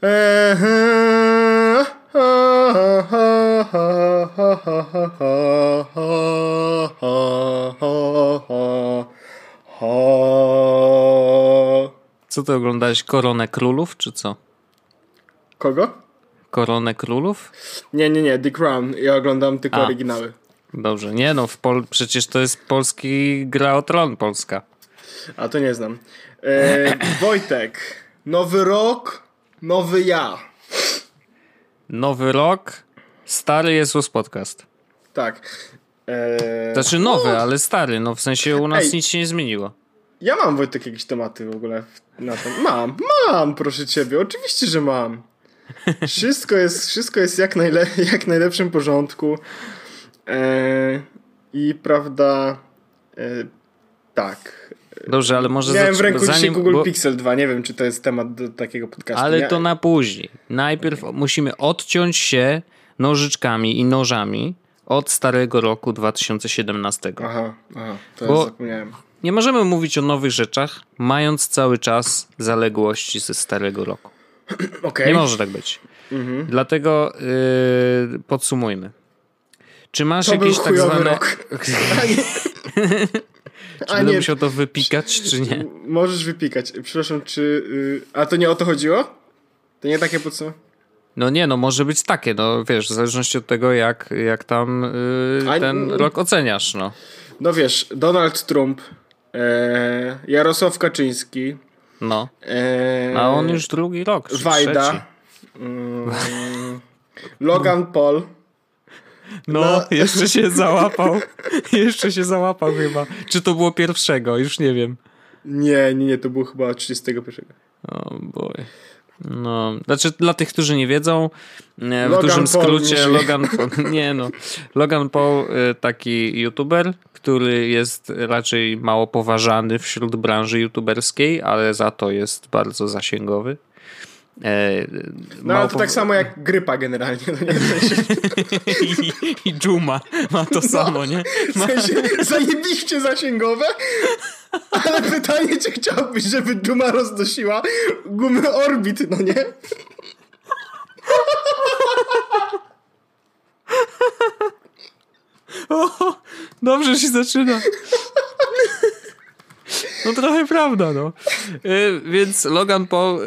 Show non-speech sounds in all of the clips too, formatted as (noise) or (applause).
Co ty oglądałeś? Koronę Królów, czy co? Kogo? Koronę Królów? Nie, nie, nie, The Crown. Ja oglądam tylko A. oryginały. Dobrze, nie no, w Pol przecież to jest polski gra o tron polska. A to nie znam. E, Wojtek, nowy rok, nowy ja. Nowy rok, stary Jezus podcast. Tak. E, Znaczy nowy, ale stary, no w sensie u nas Ej. nic się nie zmieniło. Ja mam, Wojtek, jakieś tematy w ogóle na ten. Mam, mam, proszę ciebie, oczywiście, że mam. Wszystko jest, wszystko jest jak, najle (laughs) jak najlepszym porządku. E, I prawda, e, tak. Dobrze, ale może Miałem w ręku dzisiaj zanim, Google bo- Pixel 2, nie wiem, czy to jest temat do takiego podcastu. Ale nie? to na później. Najpierw musimy odciąć się nożyczkami i nożami od starego roku 2017. Aha, aha, to Bo- ja zapomniałem. Nie możemy mówić o nowych rzeczach, mając cały czas zaległości ze starego roku. (clears throat) Okej. Nie może tak być. Mhm. Dlatego yy, podsumujmy. Czy masz To jakieś tak zwane... (laughs) Czy będę nie musiał to wypikać, czy nie? możesz wypikać. Przepraszam, czy... y, A to nie o to chodziło? To nie takie podsumowanie? No nie, no może być takie, no wiesz, w zależności od tego, jak, jak tam yy, A- ten rok oceniasz, no. No wiesz, Donald Trump, e, Jarosław Kaczyński, No. e, A on już drugi rok, trzeci. Wajda, mm, Logan Paul, No, No. jeszcze się załapał. jeszcze się załapał chyba. Czy to było pierwszego? Już nie wiem. nie, nie, nie, to było chyba 31. O boy. No, znaczy dla tych, którzy nie wiedzą, e, w Logan dużym skrócie. Logan Paul, (laughs) nie no, Logan Paul e, taki youtuber, który jest raczej mało poważany wśród branży youtuberskiej, ale za to jest bardzo zasięgowy. E, No ale to tak samo jak grypa generalnie, no nie? W (laughs) sensie, I, I Juma ma to samo, nie? w sensie zajebiście zasięgowe, ale pytanie, czy chciałbyś, żeby Duma roznosiła gumy Orbit, no nie? (laughs) O, dobrze się zaczyna. No trochę prawda, no. Y, Więc Logan Paul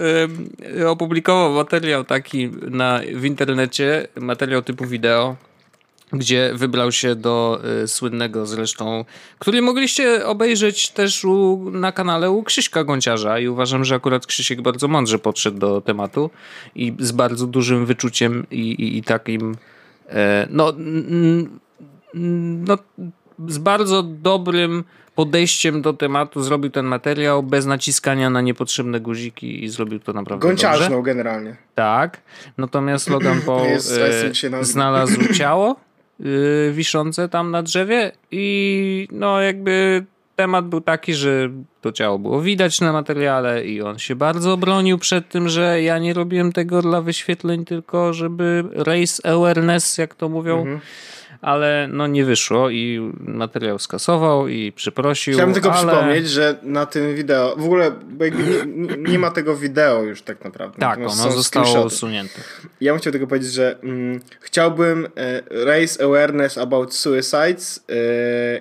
y, opublikował materiał taki na, w internecie, materiał typu wideo, gdzie wybrał się do y, słynnego zresztą, który mogliście obejrzeć też u, na kanale u Krzyśka Gąciarza i uważam, że akurat Krzysiek bardzo mądrze podszedł do tematu i z bardzo dużym wyczuciem i, i, i takim e, no, no z bardzo dobrym podejściem do tematu zrobił ten materiał bez naciskania na niepotrzebne guziki i zrobił to naprawdę dobrze. Gąciarznął generalnie. Tak. Natomiast Logan (clears throat) Paul e, znalazł (clears throat) ciało e, wiszące tam na drzewie i no jakby temat był taki, że to ciało było widać na materiale i on się bardzo bronił przed tym, że ja nie robiłem tego dla wyświetleń, tylko żeby raise awareness, jak to mówią. Mhm. Ale no nie wyszło i materiał skasował i przeprosił. Chciałem tylko ale... przypomnieć, że na tym wideo, w ogóle bo jakby nie, nie ma tego wideo już tak naprawdę. Tak, Natomiast ono zostało screenshoty. usunięte. Ja bym chciał tylko powiedzieć, że mm, chciałbym e, raise awareness about suicides e,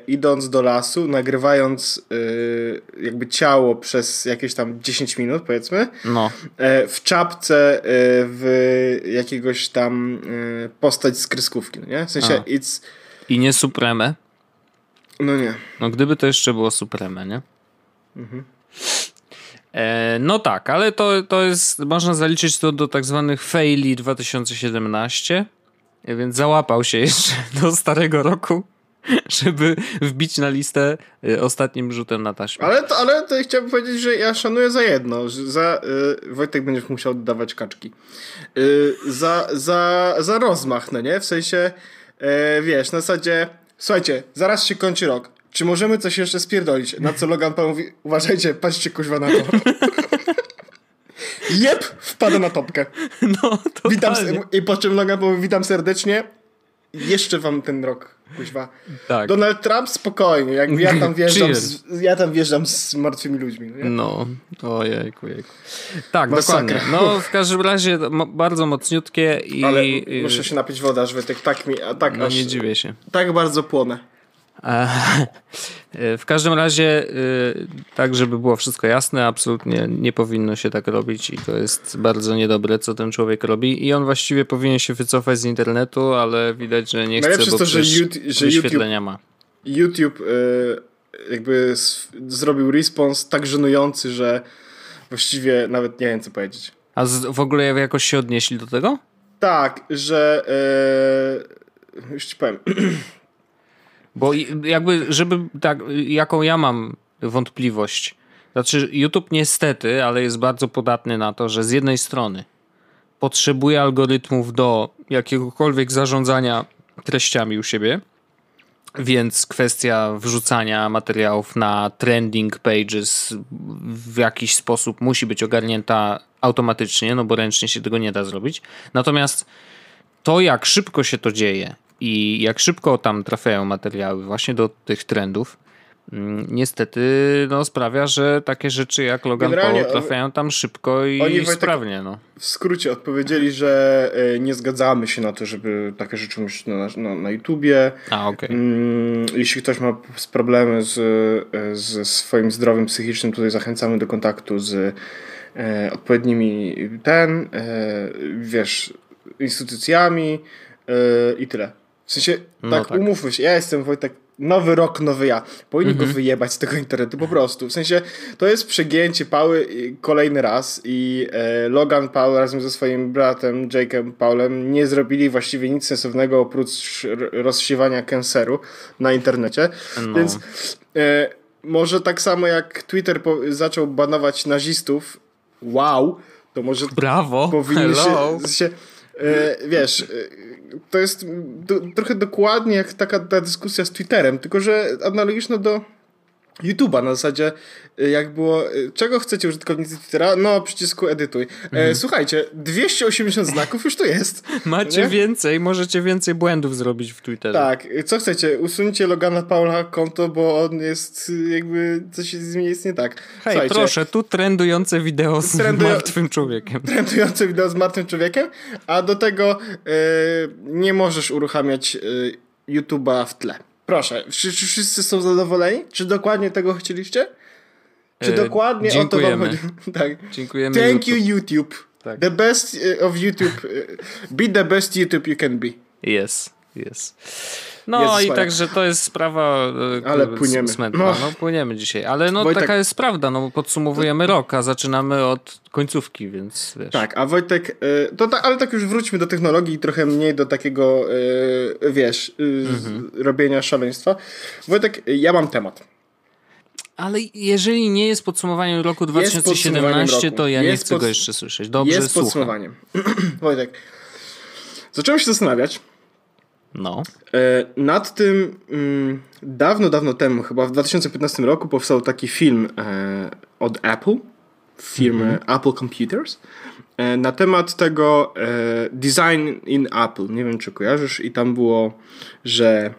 idąc do lasu, nagrywając e, jakby ciało przez jakieś tam 10 minut powiedzmy, No, e, w czapce e, w jakiegoś tam e, postać z kreskówki, no nie? W sensie A. it's... i nie Supreme. No nie. No gdyby to jeszcze było Supreme, nie? E, no tak, ale to, to jest, można zaliczyć to do tak zwanych faili 2017, e, więc załapał się jeszcze (laughs) do starego roku, żeby wbić na listę e, ostatnim rzutem na taśmę. Ale to, ale to chciałbym powiedzieć, że ja szanuję za jedno, za y, Wojtek będziesz musiał oddawać kaczki. Y, za, za, za rozmach, no nie? W sensie y, wiesz, na zasadzie słuchajcie, zaraz się kończy rok. Czy możemy coś jeszcze spierdolić? Na co Logan Paul mówi, uważajcie, patrzcie kuźwa na to. (laughs) Jep, wpada na topkę. No, Witam, totalnie. I po czym Logan Paul mówi, witam serdecznie. Jeszcze wam ten rok Kuźwa. Tak. Donald Trump spokojnie, jak ja tam wjeżdżam, z, ja tam wjeżdżam z martwymi ludźmi. Nie? No, ojejku, jejku. Tak, Masakra. dokładnie. No, w każdym razie bardzo mocniutkie i... Ale muszę się napić woda, żeby tak, tak mi, a tak No aż, nie dziwię się. tak bardzo płonę. E, (laughs) W każdym razie, y, tak żeby było wszystko jasne, absolutnie nie powinno się tak robić i to jest bardzo niedobre, co ten człowiek robi i on właściwie powinien się wycofać z internetu, ale widać, że nie chce, bo to, że YouTube- że wyświetlenia ma. YouTube y, jakby zrobił response tak żenujący, że właściwie nawet nie wiem co powiedzieć. A w ogóle jakoś się odnieśli do tego? Tak, że już ci powiem. (clears throat) Bo jakby, żeby tak, jaką ja mam wątpliwość. Znaczy, YouTube niestety, ale jest bardzo podatny na to, że z jednej strony potrzebuje algorytmów do jakiegokolwiek zarządzania treściami u siebie, więc kwestia wrzucania materiałów na trending pages w jakiś sposób musi być ogarnięta automatycznie, no bo ręcznie się tego nie da zrobić. Natomiast to, jak szybko się to dzieje i jak szybko tam trafiają materiały właśnie do tych trendów, mm, niestety no, sprawia, że takie rzeczy jak Logan Generalnie Paul trafiają tam szybko i oni, sprawnie. No. W skrócie odpowiedzieli, że y, nie zgadzamy się na to, żeby takie rzeczy umieścić na, na, na YouTubie. A, okej. Mm, Jeśli ktoś ma z problemy z, e, ze swoim zdrowiem psychicznym, tutaj zachęcamy do kontaktu z e, odpowiednimi ten, e, wiesz, instytucjami e, i tyle. W sensie, No tak, tak. umówmy się, ja jestem Wojtek, nowy rok, nowy ja. Powinni Mhm. go wyjebać z tego internetu po prostu. W sensie, to jest przegięcie Pały i- kolejny raz i e, Logan Paul razem ze swoim bratem Jake'em Paulem nie zrobili właściwie nic sensownego oprócz rozsiewania canceru na internecie. No. Więc e, może tak samo jak Twitter zaczął banować nazistów, wow, to może Brawo, powinni hello. się, się e, wiesz, e, to jest do, trochę dokładnie jak taka ta dyskusja z Twitterem, tylko że analogiczna do YouTube'a na zasadzie e, jak było, e, czego chcecie użytkownicy Twittera? No, przycisku edytuj. E, Słuchajcie, 280 znaków już to jest. (laughs) Macie Nie? więcej, możecie więcej błędów zrobić w Twitterze. Tak, co chcecie? Usuńcie Logana Paula konto, bo on jest y, jakby, coś z nim jest nie tak. Hej, Słuchajcie, proszę, tu trendujące wideo z Trendują- martwym człowiekiem. (laughs) trendujące wideo z martwym człowiekiem, a do tego nie możesz uruchamiać YouTube'a w tle. Proszę, czy, czy wszyscy są zadowoleni? Czy dokładnie tego chcieliście? Czy E, dokładnie o to wam dziękujemy. chodzi? (laughs) tak. Dziękujemy. Thank YouTube. you YouTube. Tak. The best e, of YouTube. e, Be the best YouTube you can be. Jest, jest. No Jezus i także to jest sprawa e, Ale płyniemy. smętna. No. No. płyniemy dzisiaj. Ale no Wojtek- taka jest prawda, no podsumowujemy rok, a zaczynamy od końcówki, więc wiesz. Tak, a Wojtek, e, to tak, ale tak już wróćmy do technologii i trochę mniej do takiego, e, wiesz, Mhm. robienia szaleństwa. Wojtek, ja mam temat. Ale jeżeli nie jest podsumowaniem roku podsumowaniem 2017, roku. to ja nie Jest chcę go pods- jeszcze słyszeć. Dobrze, jest słucham. podsumowaniem. (clears throat) Wojtek, zacząłem się zastanawiać No. e, nad tym mm, dawno, dawno temu, chyba w 2015 roku powstał taki film e, od Apple, firmy Mhm. Apple Computers, e, na temat tego design in Apple. Nie wiem, czy kojarzysz i tam było, że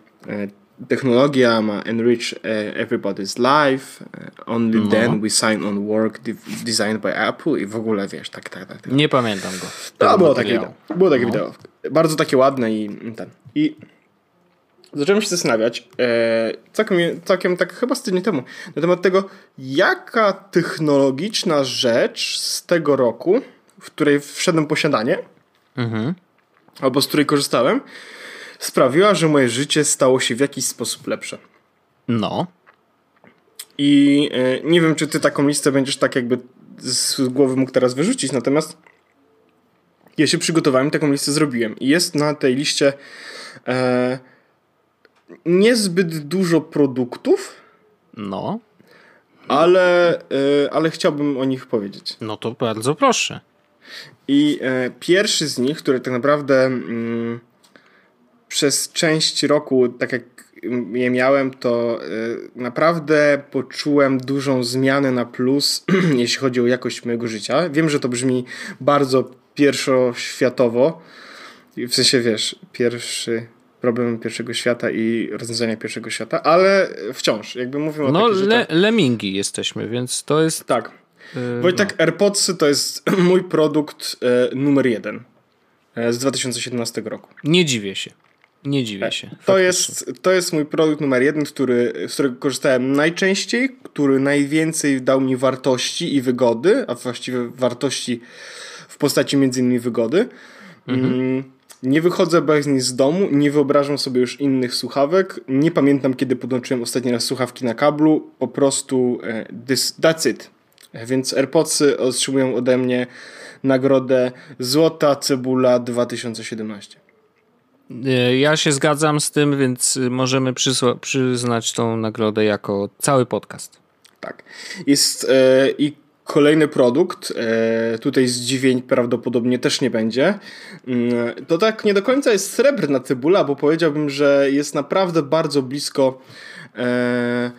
technologia ma enrich everybody's life, only No. then we sign on work de- designed by Apple i w ogóle, wiesz, tak, tak, tak. tak. Nie pamiętam go. To było takie wideo. Było takie No. wideo. Bardzo takie ładne i ten. I zacząłem się zastanawiać, e, całkiem, całkiem tak chyba z tydzień temu, na temat tego, jaka technologiczna rzecz z tego roku, w której wszedłem w posiadanie, Mhm. albo z której korzystałem, sprawiła, że moje życie stało się w jakiś sposób lepsze. No. I e, nie wiem, czy ty taką listę będziesz tak jakby z głowy mógł teraz wyrzucić, natomiast ja się przygotowałem taką listę zrobiłem. I jest na tej liście e, niezbyt dużo produktów, No. ale, e, ale chciałbym o nich powiedzieć. No to bardzo proszę. I e, pierwszy z nich, który tak naprawdę mm, przez część roku, tak jak je miałem, to e, naprawdę poczułem dużą zmianę na plus, (clears throat) jeśli chodzi o jakość mojego życia. Wiem, że to brzmi bardzo pierwszoświatowo, w sensie wiesz, pierwszy problemy pierwszego świata i rozwiązania pierwszego świata, ale wciąż, jakby mówimy no, o takich le, lemingi jesteśmy, więc to jest... Tak. Yy, Wojtek, no. AirPodsy to jest (clears throat) mój produkt e, numer jeden e, z 2017 roku. Nie dziwię się. Nie dziwię się. To jest, to jest mój produkt numer jeden, który, z którego korzystałem najczęściej, który najwięcej dał mi wartości i wygody, a właściwie wartości w postaci między innymi wygody. Mhm. Nie wychodzę bez niej z domu, nie wyobrażam sobie już innych słuchawek. Nie pamiętam, kiedy podłączyłem ostatni raz słuchawki na kablu. Po prostu e, this, that's it. Więc AirPodsy otrzymują ode mnie nagrodę Złota Cebula 2017. E, ja się zgadzam z tym, więc możemy przyznać tą nagrodę jako cały podcast. Tak. Jest e, i kolejny produkt. E, tutaj zdziwień prawdopodobnie też nie będzie. Mm, to tak nie do końca jest srebrna cebula, bo powiedziałbym, że jest naprawdę bardzo blisko. E,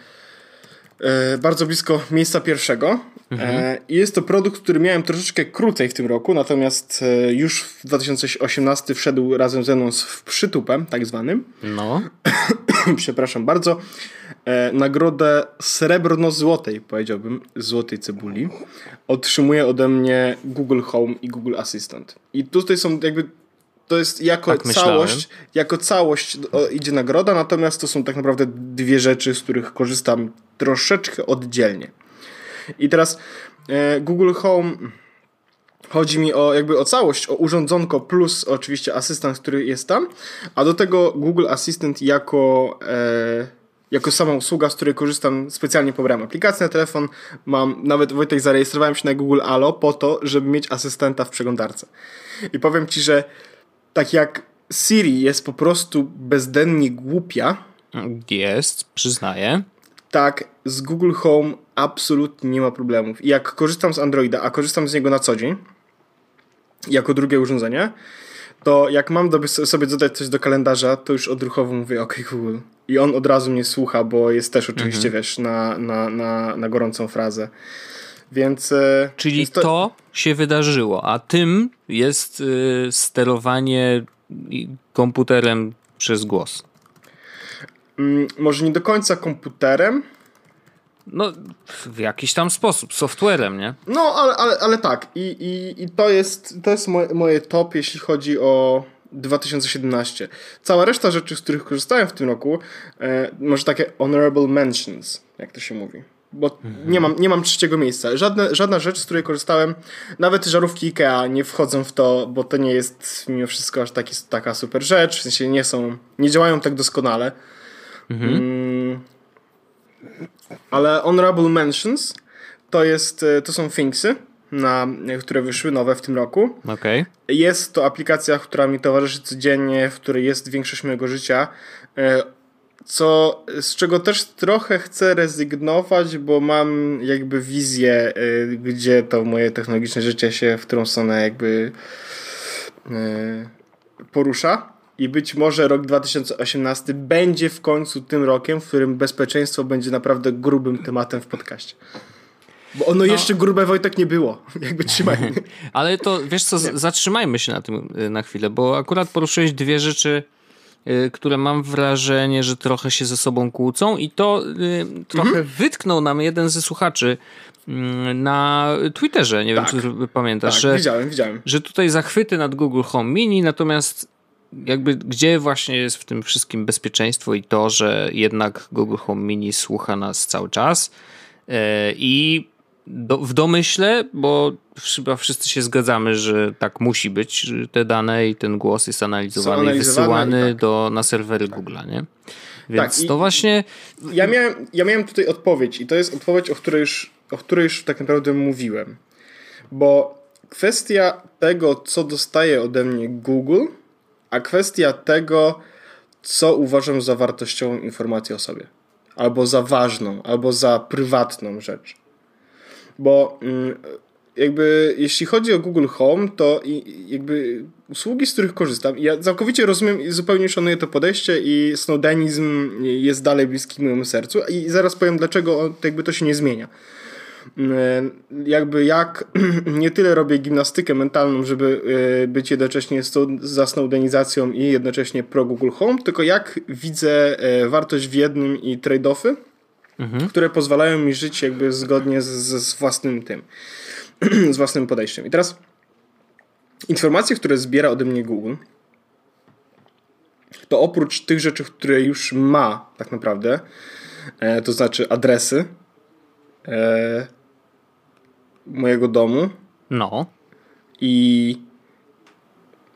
e, bardzo blisko miejsca pierwszego. Mhm. Jest to produkt, który miałem troszeczkę krócej w tym roku, natomiast już w 2018 wszedł razem ze mną w przytupem, tak zwanym. No. (coughs) Przepraszam bardzo. E, nagrodę srebrno-złotej, powiedziałbym, złotej cebuli, otrzymuje ode mnie Google Home i Google Assistant. I tutaj są jakby to jest jako tak całość, jako całość idzie nagroda, natomiast to są tak naprawdę dwie rzeczy, z których korzystam troszeczkę oddzielnie. I teraz e, Google Home chodzi mi o jakby o całość, o urządzonko plus oczywiście asystent, który jest tam, a do tego Google Assistant jako e, jako sama usługa, z której korzystam specjalnie pobrałem aplikację na telefon, mam, nawet Wojtek zarejestrowałem się na Google Allo po to, żeby mieć asystenta w przeglądarce. I powiem Ci, że tak jak Siri jest po prostu bezdennie głupia. Jest, przyznaję. Tak, z Google Home absolutnie nie ma problemów. I jak korzystam z Androida, a korzystam z niego na co dzień, jako drugie urządzenie, to jak mam sobie dodać coś do kalendarza, to już odruchowo mówię OK Google. I on od razu mnie słucha, bo jest też oczywiście, mhm. wiesz, na, na, na, na gorącą frazę. Więc. E, Czyli więc to... to... się wydarzyło, a tym jest y, sterowanie komputerem przez głos. Mm, może nie do końca komputerem. No, w jakiś tam sposób, softwarem, nie? No, ale, ale, ale tak. I, i, i to jest, to jest moje, moje top, jeśli chodzi o 2017. Cała reszta rzeczy, z których korzystałem w tym roku, e, może takie honorable mentions, jak to się mówi. Bo mhm. nie, mam, nie mam trzeciego miejsca. Żadne, żadna rzecz, z której korzystałem, nawet żarówki IKEA nie wchodzą w to, bo to nie jest mimo wszystko aż taki, taka super rzecz. W sensie nie są, nie działają tak doskonale. Mhm. Mm, ale honorable mentions to jest, e, to są Thingsy na, które wyszły nowe w tym roku. Okay. Jest to aplikacja, która mi towarzyszy codziennie, w której jest większość mojego życia. E, co, z czego też trochę chcę rezygnować, bo mam jakby wizję, e, gdzie to moje technologiczne życie się, w którą stronę jakby e, porusza. I być może rok 2018 będzie w końcu tym rokiem, w którym bezpieczeństwo będzie naprawdę grubym tematem w podcaście. Bo ono no. jeszcze grube Wojtek nie było. (laughs) Jakby trzymajmy. (laughs) Ale to wiesz co, zatrzymajmy się na tym y, na chwilę, bo akurat poruszyłeś dwie rzeczy, y, które mam wrażenie, że trochę się ze sobą kłócą i to y, trochę mhm. wytknął nam jeden ze słuchaczy mm, na Twitterze, nie tak. wiem czy pamiętasz, tak, że, widziałem, widziałem. że tutaj zachwyty nad Google Home Mini, natomiast jakby gdzie właśnie jest w tym wszystkim bezpieczeństwo i to, że jednak Google Home Mini słucha nas cały czas i do, w domyśle, bo chyba wszyscy się zgadzamy, że tak musi być, że te dane i ten głos jest analizowany i wysyłany i tak. do, na serwery tak. Google'a, nie? Więc tak, to właśnie... Ja miałem, ja miałem tutaj odpowiedź i to jest odpowiedź, o której, już, o której już tak naprawdę mówiłem. Bo kwestia tego, co dostaje ode mnie Google, a kwestia tego, co uważam za wartościową informację o sobie. Albo za ważną, albo za prywatną rzecz bo mm, jakby jeśli chodzi o Google Home, to jakby usługi, z których korzystam, ja całkowicie rozumiem i zupełnie szanuję to podejście i snowdenizm jest dalej bliski mojemu sercu i zaraz powiem, dlaczego jakby to się nie zmienia. jakby jak (clears throat) nie tyle robię gimnastykę mentalną, żeby być jednocześnie za snowdenizacją i jednocześnie pro Google Home, tylko jak widzę wartość w jednym i trade-offy, mhm. które pozwalają mi żyć jakby zgodnie z, z własnym tym, (clears throat) z własnym podejściem. I teraz informacje, które zbiera ode mnie Google, to oprócz tych rzeczy, które już ma tak naprawdę, e, to znaczy adresy e, mojego domu. No. I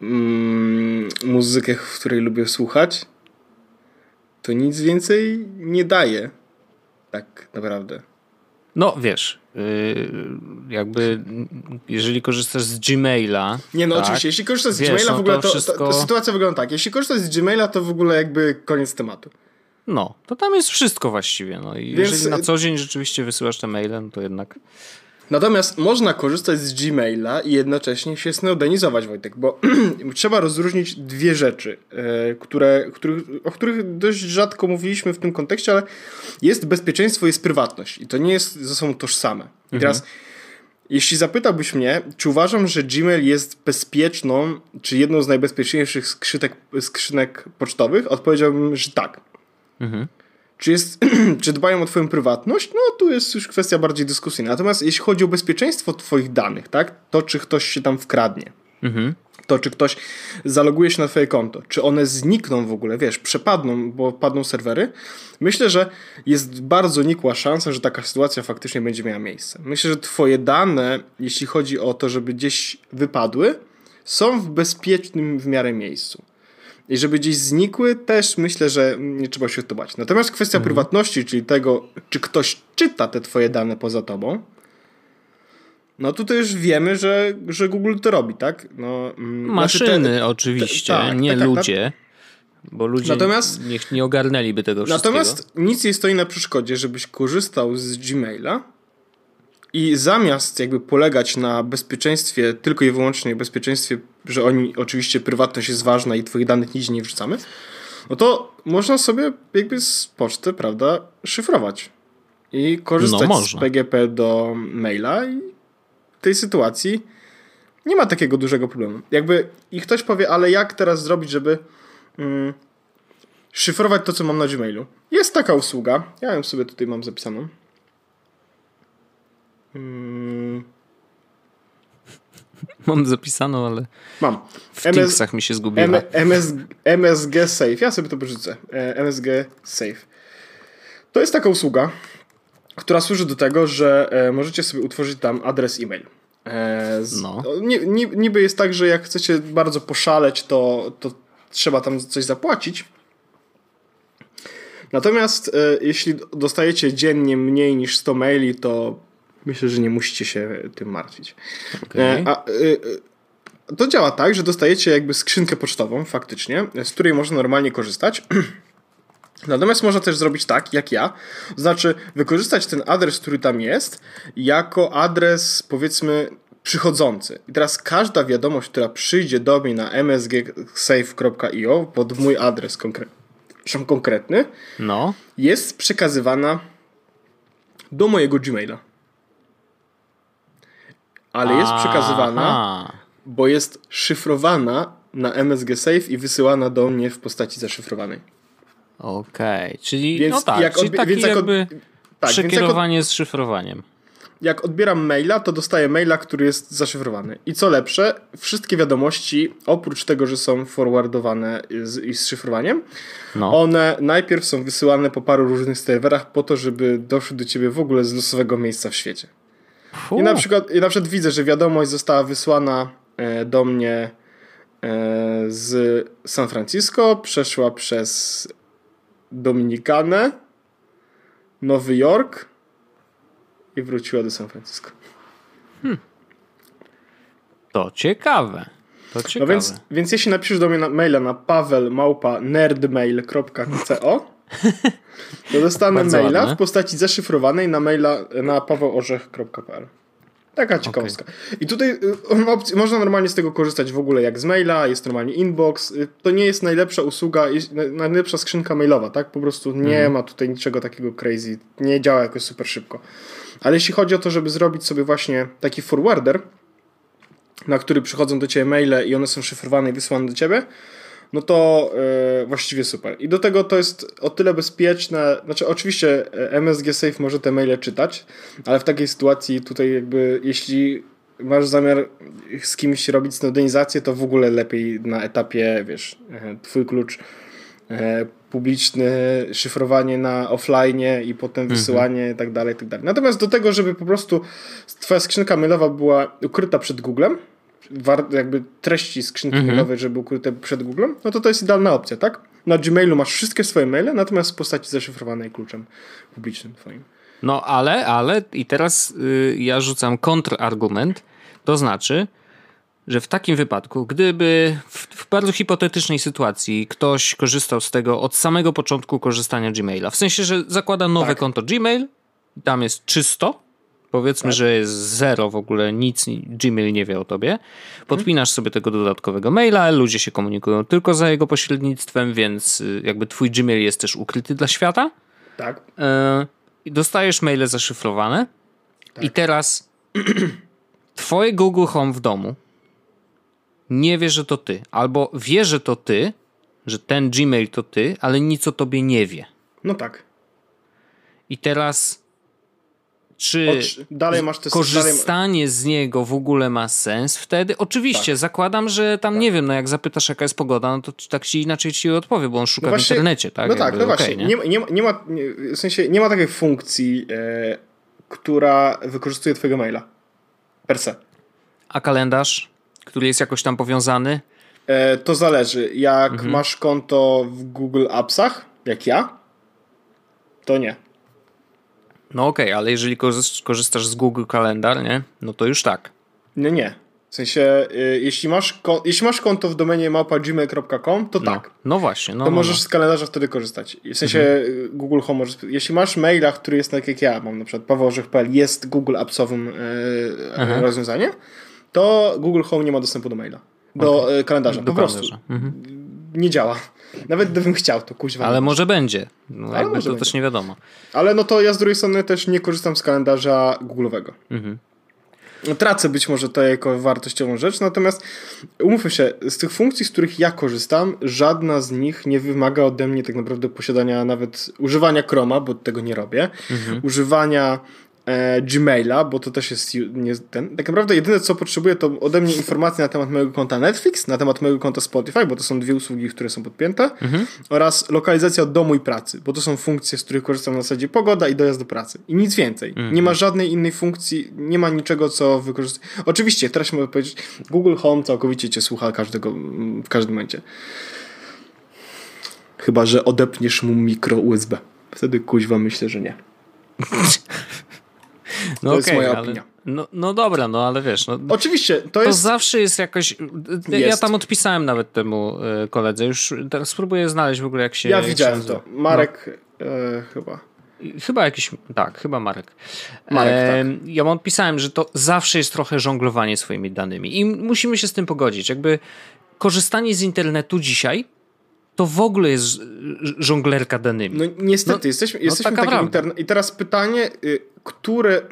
mm, muzykę, w której lubię słuchać, to nic więcej nie daje. Tak naprawdę. No wiesz, yy, jakby jeżeli korzystasz z Gmaila. Nie, no tak, oczywiście, jeśli korzystasz z wiesz, Gmaila, w no ogóle to, to, wszystko... to, sytuacja wygląda tak. Jeśli korzystasz z Gmaila, to w ogóle jakby koniec tematu. No, to tam jest wszystko właściwie. No i Więc... jeżeli na co dzień rzeczywiście wysyłasz te maile, no to jednak. Natomiast można korzystać z Gmaila i jednocześnie się snowdenizować, Wojtek, bo (clears throat) trzeba rozróżnić dwie rzeczy, e, które, których, o których dość rzadko mówiliśmy w tym kontekście, ale jest bezpieczeństwo, jest prywatność i to nie jest ze sobą tożsame. I mhm. teraz, jeśli zapytałbyś mnie, czy uważam, że Gmail jest bezpieczną, czy jedną z najbezpieczniejszych skrzynek, skrzynek pocztowych, odpowiedziałbym, że tak. Mhm. Czy, jest, (clears throat) czy dbają o twoją prywatność? No tu jest już kwestia bardziej dyskusyjna. Natomiast jeśli chodzi o bezpieczeństwo twoich danych, tak? To, czy ktoś się tam wkradnie. Mhm. To, czy ktoś zaloguje się na twoje konto, czy one znikną w ogóle, wiesz, przepadną, bo padną serwery. Myślę, że jest bardzo nikła szansa, że taka sytuacja faktycznie będzie miała miejsce. Myślę, że twoje dane, jeśli chodzi o to, żeby gdzieś wypadły, są w bezpiecznym w miarę miejscu. I żeby gdzieś znikły, też myślę, że nie trzeba się to bać. Natomiast kwestia mhm. prywatności, czyli tego, czy ktoś czyta te twoje dane poza tobą, no tutaj już wiemy, że, że Google to robi, tak? No, mm, Maszyny znaczy te, oczywiście, te, tak, nie tak, tak, ludzie. Bo ludzie natomiast, nie, nie ogarnęliby tego wszystkiego. Natomiast nic nie stoi na przeszkodzie, żebyś korzystał z Gmaila i zamiast jakby polegać na bezpieczeństwie, tylko i wyłącznie bezpieczeństwie, że oni oczywiście prywatność jest ważna i twoich danych nigdzie nie wrzucamy, no to można sobie jakby z poczty, prawda, szyfrować i korzystać no, z PGP do maila i w tej sytuacji nie ma takiego dużego problemu. Jakby i ktoś powie, ale jak teraz zrobić, żeby mm, szyfrować to, co mam na Gmailu? Jest taka usługa, ja ją sobie tutaj mam zapisaną. Hmm. Mam zapisaną, ale. Mam. W MS... mi się zgubiła. M MS... MSG Safe. Ja sobie to porzucę. E, MSG Safe. To jest taka usługa, która służy do tego, że e, możecie sobie utworzyć tam adres e-mail. E, z... no. Niby jest tak, że jak chcecie bardzo poszaleć, to, to trzeba tam coś zapłacić. Natomiast jeśli dostajecie dziennie mniej niż 100 maili, to myślę, że nie musicie się tym martwić. Okay. A, y, y, to działa tak, że dostajecie jakby skrzynkę pocztową faktycznie, z której można normalnie korzystać. (clears throat) Natomiast można też zrobić tak, jak ja, to znaczy wykorzystać ten adres, który tam jest, jako adres powiedzmy przychodzący. I teraz każda wiadomość, która przyjdzie do mnie na msgsafe.io pod mój adres konkretny, konkretny no. jest przekazywana do mojego Gmaila ale jest przekazywana, bo jest szyfrowana na MSG Safe i wysyłana do mnie w postaci zaszyfrowanej. Okej, okay. czyli więc no tak, jak czyli taki więc jak jakby tak, przekierowanie jak z szyfrowaniem. Jak odbieram maila, to dostaję maila, który jest zaszyfrowany. I co lepsze, wszystkie wiadomości, oprócz tego, że są forwardowane z, i z szyfrowaniem, no. one najpierw są wysyłane po paru różnych serwerach po to, żeby doszły do ciebie w ogóle z losowego miejsca w świecie. I na, przykład, I na przykład widzę, że wiadomość została wysłana e, do mnie e, z San Francisco, przeszła przez Dominikanę, Nowy Jork i wróciła do San Francisco. Hmm. To ciekawe. To ciekawe. No więc, więc jeśli napiszesz do mnie na maila na pawełmałpa.nerdmail.co to dostanę maila ładne. w postaci zaszyfrowanej na maila na pawełorzech.pl. Taka ciekawostka. Okay. I tutaj y, można normalnie z tego korzystać w ogóle jak z maila, jest normalnie inbox. Y, to nie jest najlepsza usługa, najlepsza skrzynka mailowa, tak? Po prostu nie mm. ma tutaj niczego takiego crazy, nie działa jakoś super szybko. Ale jeśli chodzi o to, żeby zrobić sobie właśnie taki forwarder, na który przychodzą do ciebie maile i one są szyfrowane i wysyłane do ciebie, no to yy, właściwie super. I do tego to jest o tyle bezpieczne, znaczy oczywiście e, MSG Safe może te maile czytać, ale w takiej sytuacji tutaj jakby jeśli masz zamiar z kimś robić snowdenizację, to w ogóle lepiej na etapie, wiesz, e, twój klucz publiczny, szyfrowanie na offline i potem mhm. wysyłanie i tak dalej, i tak dalej. Natomiast do tego, żeby po prostu twoja skrzynka mailowa była ukryta przed Googlem, jakby treści skrzynki mhm. mailowej, żeby ukryte przed Googlem, no to to jest idealna opcja, tak? Na Gmailu masz wszystkie swoje maile, natomiast w postaci zaszyfrowanej kluczem publicznym twoim. No ale, ale i teraz y, ja rzucam kontrargument, to znaczy, że w takim wypadku, gdyby w, w, bardzo hipotetycznej sytuacji ktoś korzystał z tego od samego początku korzystania Gmaila, w sensie, że zakłada nowe tak. konto Gmail, tam jest czysto, powiedzmy, tak. że jest zero w ogóle, nic Gmail nie wie o tobie, podpinasz sobie tego dodatkowego maila, ludzie się komunikują tylko za jego pośrednictwem, więc y, jakby twój Gmail jest też ukryty dla świata. Tak. I dostajesz maile zaszyfrowane tak. i teraz (clears throat) twoje Google Home w domu nie wie, że to ty. Albo wie, że to ty, że ten Gmail to ty, ale nic o tobie nie wie. No tak. I teraz czy dalej masz te, korzystanie dalej... z niego w ogóle ma sens wtedy? Oczywiście, tak. zakładam, że tam tak. nie wiem, no jak zapytasz jaka jest pogoda, no to tak ci inaczej ci odpowie, bo on szuka no właśnie, w internecie, tak? No tak, Jakby, no właśnie. Nie? Nie, nie, nie, ma, nie, w sensie nie ma takiej funkcji, e, która wykorzystuje twojego maila. Per se. A kalendarz? który jest jakoś tam powiązany? E, to zależy. Jak mhm. masz konto w Google Appsach, jak ja, to nie. No okej, okay, ale jeżeli korzystasz z Google Kalendar, nie? No to już tak. Nie, nie. W sensie, y, jeśli, masz jeśli masz konto w domenie małpa.gmail.com, to no. tak. No właśnie. No, to no, możesz no. z kalendarza wtedy korzystać. W sensie mhm. Google Home możesz... Jeśli masz maila, który jest tak jak ja, mam na przykład pawełorzech.pl, jest Google Appsowym yy, rozwiązaniem, to Google Home nie ma dostępu do maila. Do okay. Kalendarza. Do po kalendarza. prostu. Mhm. Nie działa. Nawet gdybym chciał, to kuźwa. Ale może będzie. No, Ale może to będzie. też nie wiadomo. Ale no to ja z drugiej strony też nie korzystam z kalendarza Google'owego. Mhm. Tracę być może to jako wartościową rzecz, natomiast umówmy się, z tych funkcji, z których ja korzystam, żadna z nich nie wymaga ode mnie tak naprawdę posiadania nawet używania Chroma, bo tego nie robię, mhm. używania e, Gmaila, bo to też jest nie, ten. Tak naprawdę jedyne co potrzebuję to ode mnie informacje na temat mojego konta Netflix, na temat mojego konta Spotify, bo to są dwie usługi, które są podpięte mhm. oraz lokalizacja domu i pracy, bo to są funkcje, z których korzystam na zasadzie pogoda i dojazd do pracy. I nic więcej. Mhm. Nie ma żadnej innej funkcji, nie ma niczego, co wykorzystać. Oczywiście, teraz mogę powiedzieć, Google Home całkowicie cię słucha każdego, w każdym momencie. Chyba, że odepniesz mu mikro USB. Wtedy kuźwa myślę, że nie. (laughs) (laughs) No to okay, jest moja ale, opinia. No, no dobra, no ale wiesz. No, Oczywiście, to, to jest. zawsze jest jakoś. Ja jest. tam odpisałem nawet temu e, koledze. Już teraz spróbuję znaleźć w ogóle, jak się. Ja widziałem to. Marek no. e, chyba. Chyba jakiś, tak, chyba Marek. Marek e, tak. Ja mu odpisałem, że to zawsze jest trochę żonglowanie swoimi danymi i musimy się z tym pogodzić. Jakby korzystanie z internetu dzisiaj to w ogóle jest żonglerka danymi. No niestety, no, jesteśmy, no jesteśmy no, takim internet. I teraz pytanie, y, które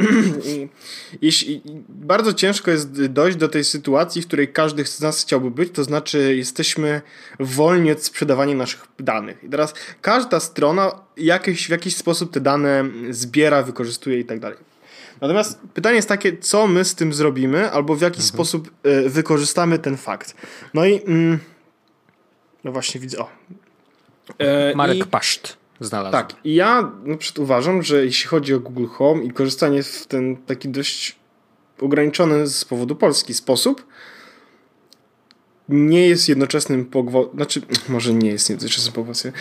(clears throat) jeśli bardzo ciężko jest dojść do tej sytuacji, w której każdy z nas chciałby być, to znaczy jesteśmy wolni od sprzedawania naszych danych. I teraz każda strona jakieś, w jakiś sposób te dane zbiera, wykorzystuje i tak dalej. Natomiast pytanie jest takie, co my z tym zrobimy, albo w jaki mhm. sposób y, wykorzystamy ten fakt. No i mm, no właśnie widzę, o. E, Marek i, Paszt znalazł. Tak, i ja na przykład uważam, że jeśli chodzi o Google Home i korzystanie w ten taki dość ograniczony z powodu Polski sposób, nie jest jednoczesnym pogwałceniem, znaczy (clears throat) może nie jest jednoczesnym pogwałceniem,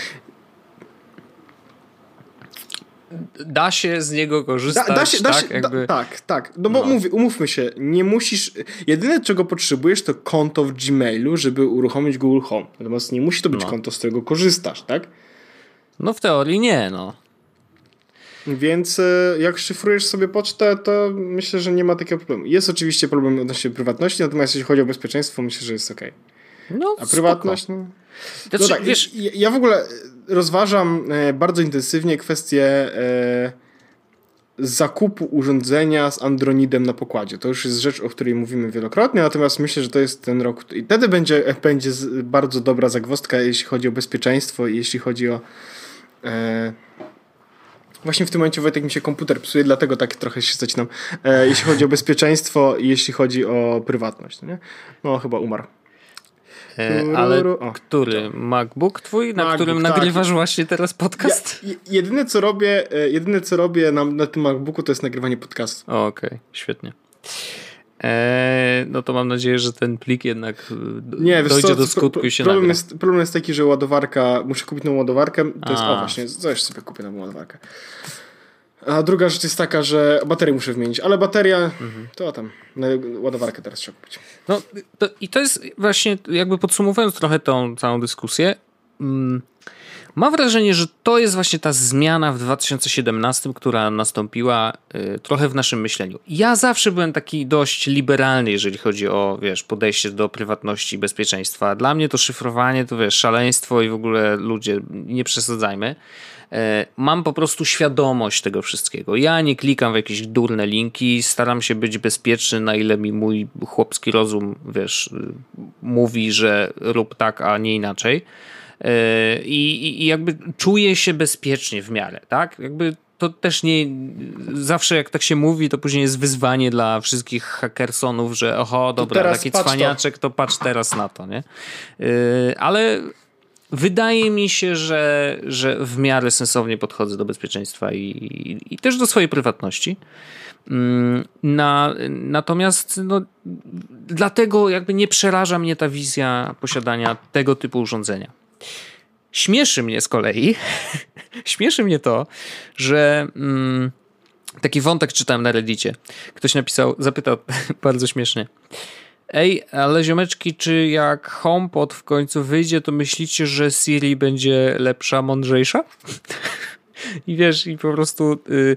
da się z niego korzystać. Da, da się, tak, da się, jakby... da, tak, tak. No bo no. Umówmy się, nie musisz. Jedyne, czego potrzebujesz, to konto w Gmailu, żeby uruchomić Google Home. Natomiast nie musi to być no. konto, z którego korzystasz, tak? No w teorii nie, no. Więc e, jak szyfrujesz sobie pocztę, to myślę, że nie ma takiego problemu. Jest oczywiście problem odnośnie prywatności, natomiast jeśli chodzi o bezpieczeństwo, myślę, że jest ok. No, A prywatność, no. Znaczy, no tak, wiesz, ja, ja w ogóle rozważam e, bardzo intensywnie kwestię e, zakupu urządzenia z Andronidem na pokładzie. To już jest rzecz, o której mówimy wielokrotnie, natomiast myślę, że to jest ten rok. I wtedy będzie, będzie bardzo dobra zagwozdka, jeśli chodzi o bezpieczeństwo i jeśli chodzi o. E, Właśnie w tym momencie Wojtek mi się komputer psuje, dlatego tak trochę się zacinam. E, jeśli chodzi o bezpieczeństwo i jeśli chodzi o prywatność, no nie? No chyba umarł. E, ale O, który? MacBook twój, na MacBook, którym tak. nagrywasz właśnie teraz podcast? Ja, je- jedyne co robię, e, jedyne co robię na, na tym MacBooku to jest nagrywanie podcastu. Okej, świetnie. E, no to mam nadzieję, że ten plik jednak e, Nie, dojdzie co, do skutku pro- i się problem nagra. jest, problem jest taki, że ładowarka, muszę kupić nową ładowarkę, to jest, A. o właśnie, coś sobie kupię nową ładowarkę. A druga rzecz jest taka, że baterię muszę wymienić, ale bateria, Mhm. to tam, ładowarkę teraz trzeba kupić. No to, i to jest właśnie, jakby podsumowując trochę tą całą dyskusję, mm, mam wrażenie, że to jest właśnie ta zmiana w 2017, która nastąpiła y, trochę w naszym myśleniu. Ja zawsze byłem taki dość liberalny, jeżeli chodzi o, wiesz, podejście do prywatności i bezpieczeństwa. Dla mnie to szyfrowanie to, wiesz, szaleństwo i w ogóle ludzie, nie przesadzajmy. E, Mam po prostu świadomość tego wszystkiego. Ja nie klikam w jakieś durne linki, staram się być bezpieczny, na ile mi mój chłopski rozum, wiesz, y, mówi, że rób tak, a nie inaczej. E, I, i- jakby czuję się bezpiecznie w miarę, tak? Jakby to też nie. Zawsze jak tak się mówi, to później jest wyzwanie dla wszystkich hackersonów, że oho, dobra, taki patrz to. cwaniaczek, to patrz teraz na to, nie? Yy, ale wydaje mi się, że, że w miarę sensownie podchodzę do bezpieczeństwa i, i, i też do swojej prywatności. Mm, Na, natomiast no, dlatego jakby nie przeraża mnie ta wizja posiadania tego typu urządzenia. Śmieszy mnie z kolei, (laughs) śmieszy mnie to, że mm, taki wątek czytałem na Reddicie. Ktoś napisał, zapytał (laughs) bardzo śmiesznie. Ej, ale ziomeczki, czy jak HomePod w końcu wyjdzie, to myślicie, że Siri będzie lepsza, mądrzejsza? (laughs) I wiesz, i po prostu y,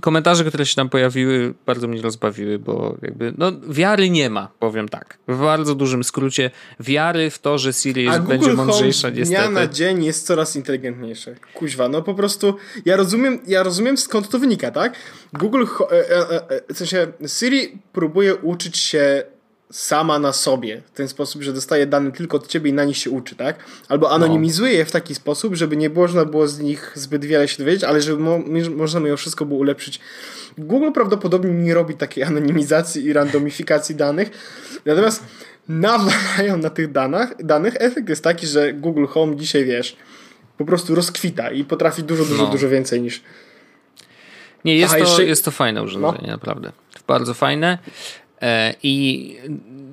komentarze, które się tam pojawiły, bardzo mnie rozbawiły, bo jakby, no, wiary nie ma, powiem tak. W bardzo dużym skrócie, wiary w to, że Siri jest, będzie Google Home mądrzejsza, z dnia na niestety. dzień jest coraz inteligentniejsze. Kuźwa, no po prostu ja rozumiem, ja rozumiem skąd to wynika, tak? Google, e, e, e, w sensie Siri próbuje uczyć się sama na sobie, w ten sposób, że dostaje dane tylko od ciebie i na nich się uczy, tak? Albo anonimizuje je w taki sposób, żeby nie można było z nich zbyt wiele się dowiedzieć, ale żeby mo można mimo wszystko było ulepszyć. Google prawdopodobnie nie robi takiej (laughs) anonimizacji i randomifikacji danych, natomiast nawalają na tych danych, danych. Efekt jest taki, że Google Home dzisiaj, wiesz, po prostu rozkwita i potrafi dużo, dużo, No. dużo więcej niż... Nie, jest, Aha, to, jeszcze- No. jest to fajne urządzenie, naprawdę. Bardzo fajne. E, I,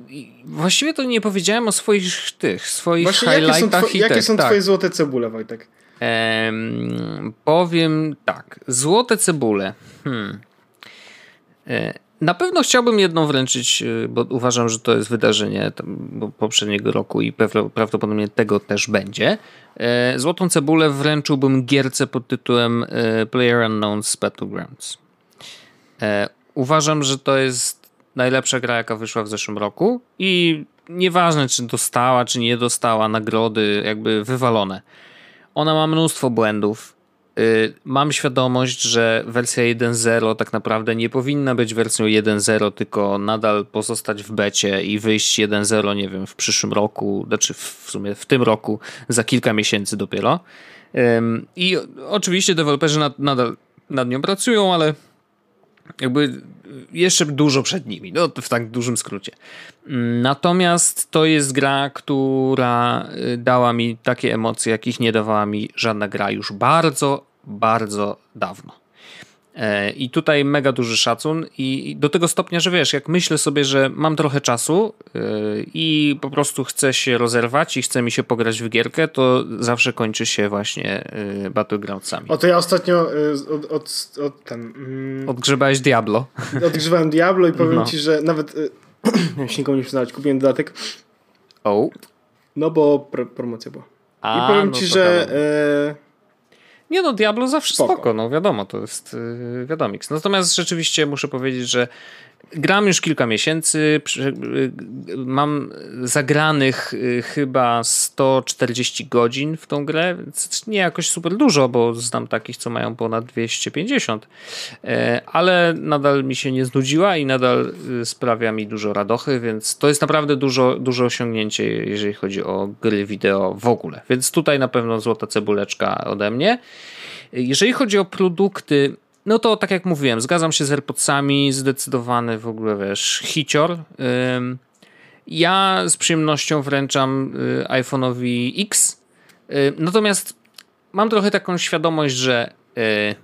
I właściwie to nie powiedziałem o swoich tych, swoich Właśnie jakie są, highlightach two, i jakie są tak. twoje złote cebule, Wojtek? Em, powiem tak. Złote cebule. Hmm. E, Na pewno chciałbym jedną wręczyć, e, bo uważam, że to jest wydarzenie poprzedniego roku i prawdopodobnie tego też będzie. E, Złotą cebulę wręczyłbym gierce pod tytułem Player Unknown's Battlegrounds. E, Uważam, że to jest najlepsza gra, jaka wyszła w zeszłym roku i nieważne, czy dostała, czy nie dostała nagrody, jakby wywalone. Ona ma mnóstwo błędów. Y, Mam świadomość, że wersja 1.0 tak naprawdę nie powinna być wersją 1.0, tylko nadal pozostać w becie i wyjść 1.0, nie wiem, w przyszłym roku, znaczy w sumie w tym roku, za kilka miesięcy dopiero. I oczywiście deweloperzy nad, nadal nad nią pracują, ale jakby jeszcze dużo przed nimi, no w tak dużym skrócie. Natomiast to jest gra, która y, dała mi takie emocje, jakich nie dawała mi żadna gra już bardzo, bardzo dawno. E, I tutaj mega duży szacun i do tego stopnia, że wiesz, jak myślę sobie, że mam trochę czasu yy, i po prostu chcę się rozerwać i chce mi się pograć w gierkę, to zawsze kończy się właśnie yy, Battlegroundsami. O, to ja ostatnio od, od, od ten... Mm, Odgrzebałeś Diablo. (laughs) odgrzewałem Diablo i powiem No. ci, że nawet... (clears throat) Nie się nikomu nie przyznać, kupiłem dodatek, O. no bo pro, promocja była. A, I powiem no ci, że... tam- Y, Nie no, Diablo zawsze spoko, spoko no wiadomo, to jest yy, wiadomix. Natomiast rzeczywiście muszę powiedzieć, że Gram już kilka miesięcy. Mam zagranych y, chyba 140 godzin w tą grę, nie jakoś super dużo, bo znam takich, co mają ponad 250, e, ale nadal mi się nie znudziła i nadal y, sprawia mi dużo radochy, więc to jest naprawdę dużo, dużo osiągnięcie, jeżeli chodzi o gry wideo w ogóle. Więc tutaj na pewno złota cebuleczka ode mnie. Jeżeli chodzi o produkty, no to tak jak mówiłem, zgadzam się z AirPodsami, zdecydowany w ogóle, wiesz, hicior. Ja z przyjemnością wręczam y, iPhone'owi X, natomiast mam trochę taką świadomość, że y,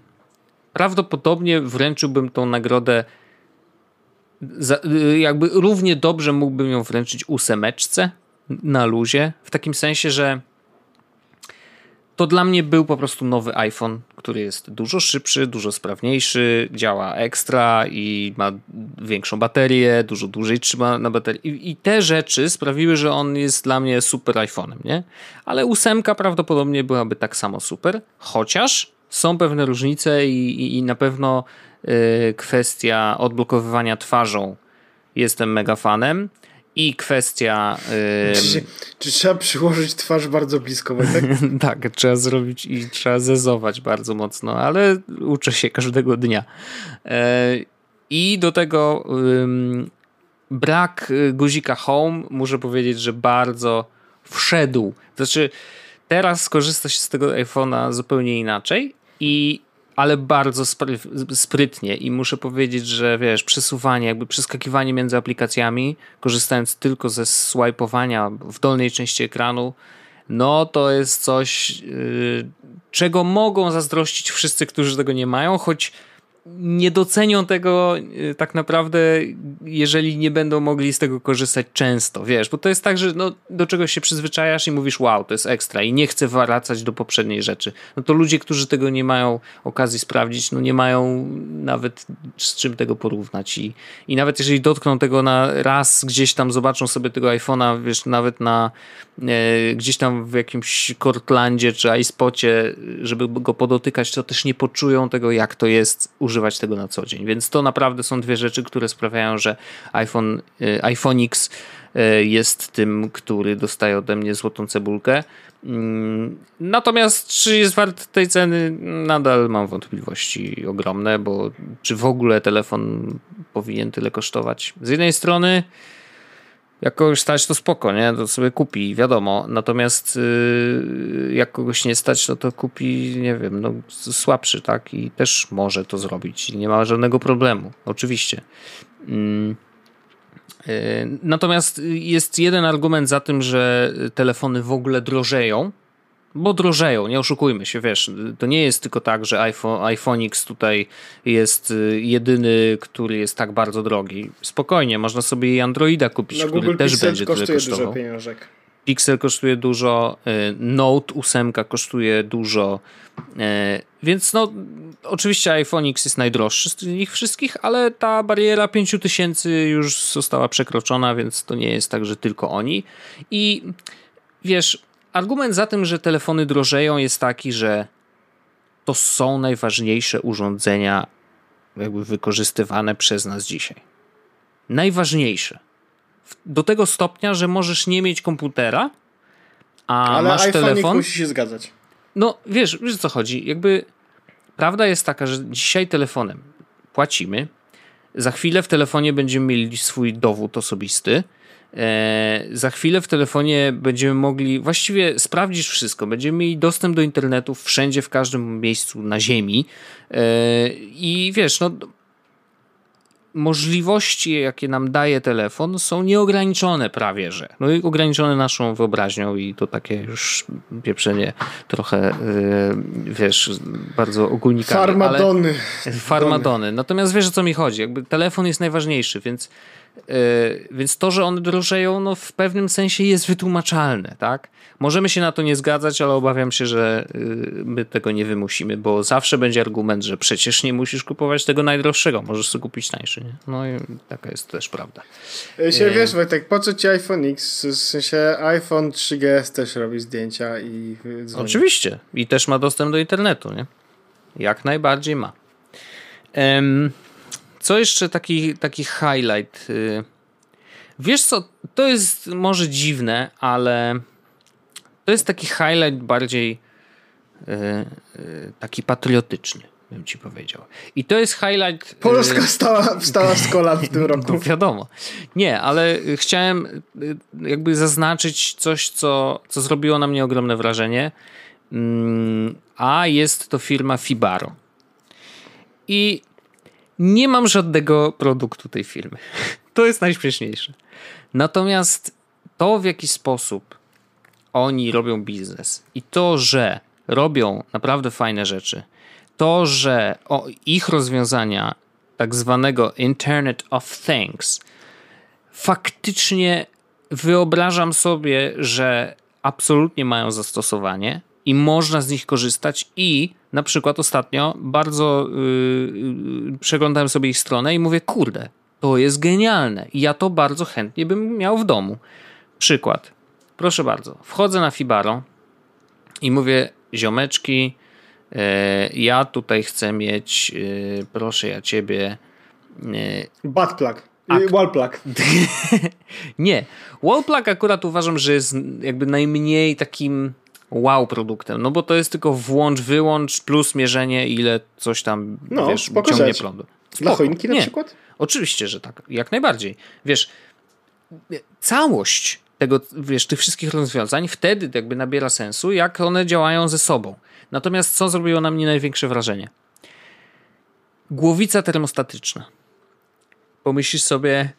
prawdopodobnie wręczyłbym tą nagrodę y, jakby równie dobrze mógłbym ją wręczyć ósemeczce na luzie, w takim sensie, że to dla mnie był po prostu nowy iPhone, który jest dużo szybszy, dużo sprawniejszy, działa ekstra i ma większą baterię, dużo dłużej trzyma na baterii. I, I, te rzeczy sprawiły, że on jest dla mnie super iPhone'em, nie? Ale ósemka prawdopodobnie byłaby tak samo super, chociaż są pewne różnice i, i, i na pewno yy, kwestia odblokowywania twarzą jestem mega fanem i kwestia. Czy, czy, trzeba przyłożyć twarz bardzo blisko, tak? (laughs) tak, trzeba zrobić i trzeba zezować bardzo mocno, ale uczę się każdego dnia. Yy, I do tego brak y, guzika Home, muszę powiedzieć, że bardzo wszedł. Znaczy, teraz skorzysta się z tego iPhone'a zupełnie inaczej i ale bardzo sprytnie i muszę powiedzieć, że wiesz, przesuwanie, jakby przeskakiwanie między aplikacjami, korzystając tylko ze swipeowania w dolnej części ekranu, no to jest coś, yy, czego mogą zazdrościć wszyscy, którzy tego nie mają, choć nie docenią tego y, tak naprawdę, jeżeli nie będą mogli z tego korzystać często, wiesz, bo to jest tak, że no, do czegoś się przyzwyczajasz i mówisz, wow, to jest ekstra i nie chcę wracać do poprzedniej rzeczy. No to ludzie, którzy tego nie mają okazji sprawdzić, no nie mają nawet z czym tego porównać i, i nawet jeżeli dotkną tego na raz, gdzieś tam zobaczą sobie tego iPhone'a, wiesz, nawet na e, gdzieś tam w jakimś Cortlandzie czy iSpocie, żeby go podotykać, to też nie poczują tego, jak to jest używać używać tego na co dzień. Więc to naprawdę są dwie rzeczy, które sprawiają, że iPhone, y, iPhone X y, jest tym, który dostaje ode mnie złotą cebulkę. Mm, natomiast czy jest wart tej ceny? Nadal mam wątpliwości ogromne, bo czy w ogóle telefon powinien tyle kosztować? Z jednej strony jak kogoś stać, to spoko, nie? To sobie kupi, wiadomo. Natomiast yy, jak kogoś nie stać, no to kupi, nie wiem, no, słabszy, tak? I też może to zrobić. Nie ma żadnego problemu, oczywiście. Yy. Natomiast jest jeden argument za tym, że telefony w ogóle drożeją bo drożeją, nie oszukujmy się, wiesz, to nie jest tylko tak, że iPhone, iPhone X tutaj jest y, jedyny, który jest tak bardzo drogi. Spokojnie, można sobie i Androida kupić, który Google też Pixel będzie tyle kosztował. Dużo pieniążek. Pixel kosztuje dużo, y, Note 8 kosztuje dużo, y, więc no oczywiście iPhone X jest najdroższy z nich wszystkich, ale ta bariera 5000 już została przekroczona, więc to nie jest tak, że tylko oni. I wiesz, Argument za tym, że telefony drożeją jest taki, że to są najważniejsze urządzenia jakby wykorzystywane przez nas dzisiaj. Najważniejsze. Do tego stopnia, że możesz nie mieć komputera, a Ale masz iPhone telefon. musi się zgadzać. No, wiesz, wiesz o co chodzi. Jakby prawda jest taka, że dzisiaj telefonem płacimy. Za chwilę w telefonie będziemy mieli swój dowód osobisty za chwilę w telefonie będziemy mogli właściwie sprawdzić wszystko. Będziemy mieli dostęp do internetu wszędzie, w każdym miejscu na Ziemi. E, I wiesz, no, możliwości, jakie nam daje telefon, są nieograniczone prawie, że. No i ograniczone naszą wyobraźnią i to takie już pieprzenie trochę, e, wiesz, bardzo ogólnikami. Farmadony. farmadony. Natomiast wiesz, o co mi chodzi. Jakby telefon jest najważniejszy, więc więc to, że one drożeją, no w pewnym sensie jest wytłumaczalne, tak? Możemy się na to nie zgadzać, ale obawiam się, że my tego nie wymusimy, bo zawsze będzie argument, że przecież nie musisz kupować tego najdroższego, możesz sobie kupić tańszy, nie? No i taka jest też prawda. Się, wiesz, Wojtek, po co ci iPhone X? W sensie iPhone 3GS też robi zdjęcia i dzwoni. Oczywiście. I też ma dostęp do internetu, nie? Jak najbardziej ma. Um, co jeszcze taki, taki highlight? Y, wiesz co, to jest może dziwne, ale to jest taki highlight bardziej y, y, taki patriotyczny, bym ci powiedział. I to jest highlight... Polska stała, wstała z kolan w tym (laughs) roku. No wiadomo. Nie, ale chciałem jakby zaznaczyć coś, co, co zrobiło na mnie ogromne wrażenie. Mm, a jest to firma Fibaro. I nie mam żadnego produktu tej firmy. (laughs) To jest najśmieszniejsze. Natomiast to, w jaki sposób oni robią biznes i to, że robią naprawdę fajne rzeczy, to, że ich rozwiązania tak zwanego Internet of Things faktycznie wyobrażam sobie, że absolutnie mają zastosowanie i można z nich korzystać i na przykład ostatnio bardzo yy, przeglądałem sobie ich stronę i mówię, kurde, to jest genialne i ja to bardzo chętnie bym miał w domu. Przykład. Proszę bardzo. Wchodzę na Fibaro i mówię, ziomeczki, yy, ja tutaj chcę mieć, yy, proszę ja ciebie... Yy, Bad plug. Ak- Wallplug. (laughs) nie. Wallplug akurat uważam, że jest jakby najmniej takim wow produktem, no bo to jest tylko włącz, wyłącz plus mierzenie ile coś tam, no, wiesz, ciągnie rzecz. prądu. Spoko. Dla choinki na Nie. przykład? Oczywiście, że tak, jak najbardziej. Wiesz, całość tego, wiesz, tych wszystkich rozwiązań wtedy jakby nabiera sensu, jak one działają ze sobą. Natomiast co zrobiło na mnie największe wrażenie? Głowica termostatyczna. Pomyślisz sobie,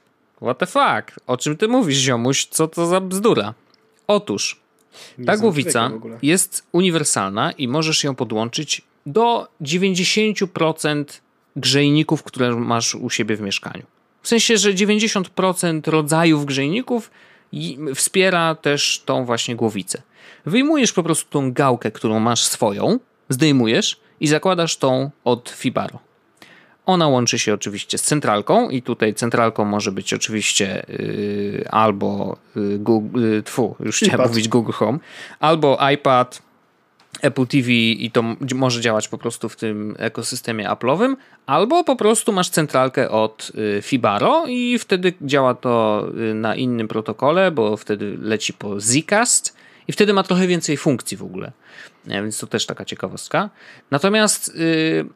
what the fuck, o czym ty mówisz, ziomuś, co to za bzdura? Otóż, ta głowica jest uniwersalna i możesz ją podłączyć do 90% grzejników, które masz u siebie w mieszkaniu. W sensie, że 90% rodzajów grzejników wspiera też tą właśnie głowicę. Wyjmujesz po prostu tą gałkę, którą masz swoją, zdejmujesz i zakładasz tą od Fibaro. Ona łączy się oczywiście z centralką i tutaj centralką może być oczywiście yy, albo yy, Google, yy, tfu, już chciałem mówić Google Home, albo iPad, Apple TV i to może działać po prostu w tym ekosystemie Apple'owym, albo po prostu masz centralkę od y, Fibaro i wtedy działa to y, na innym protokole, bo wtedy leci po Zcast i wtedy ma trochę więcej funkcji w ogóle. Więc to też taka ciekawostka. Natomiast yy,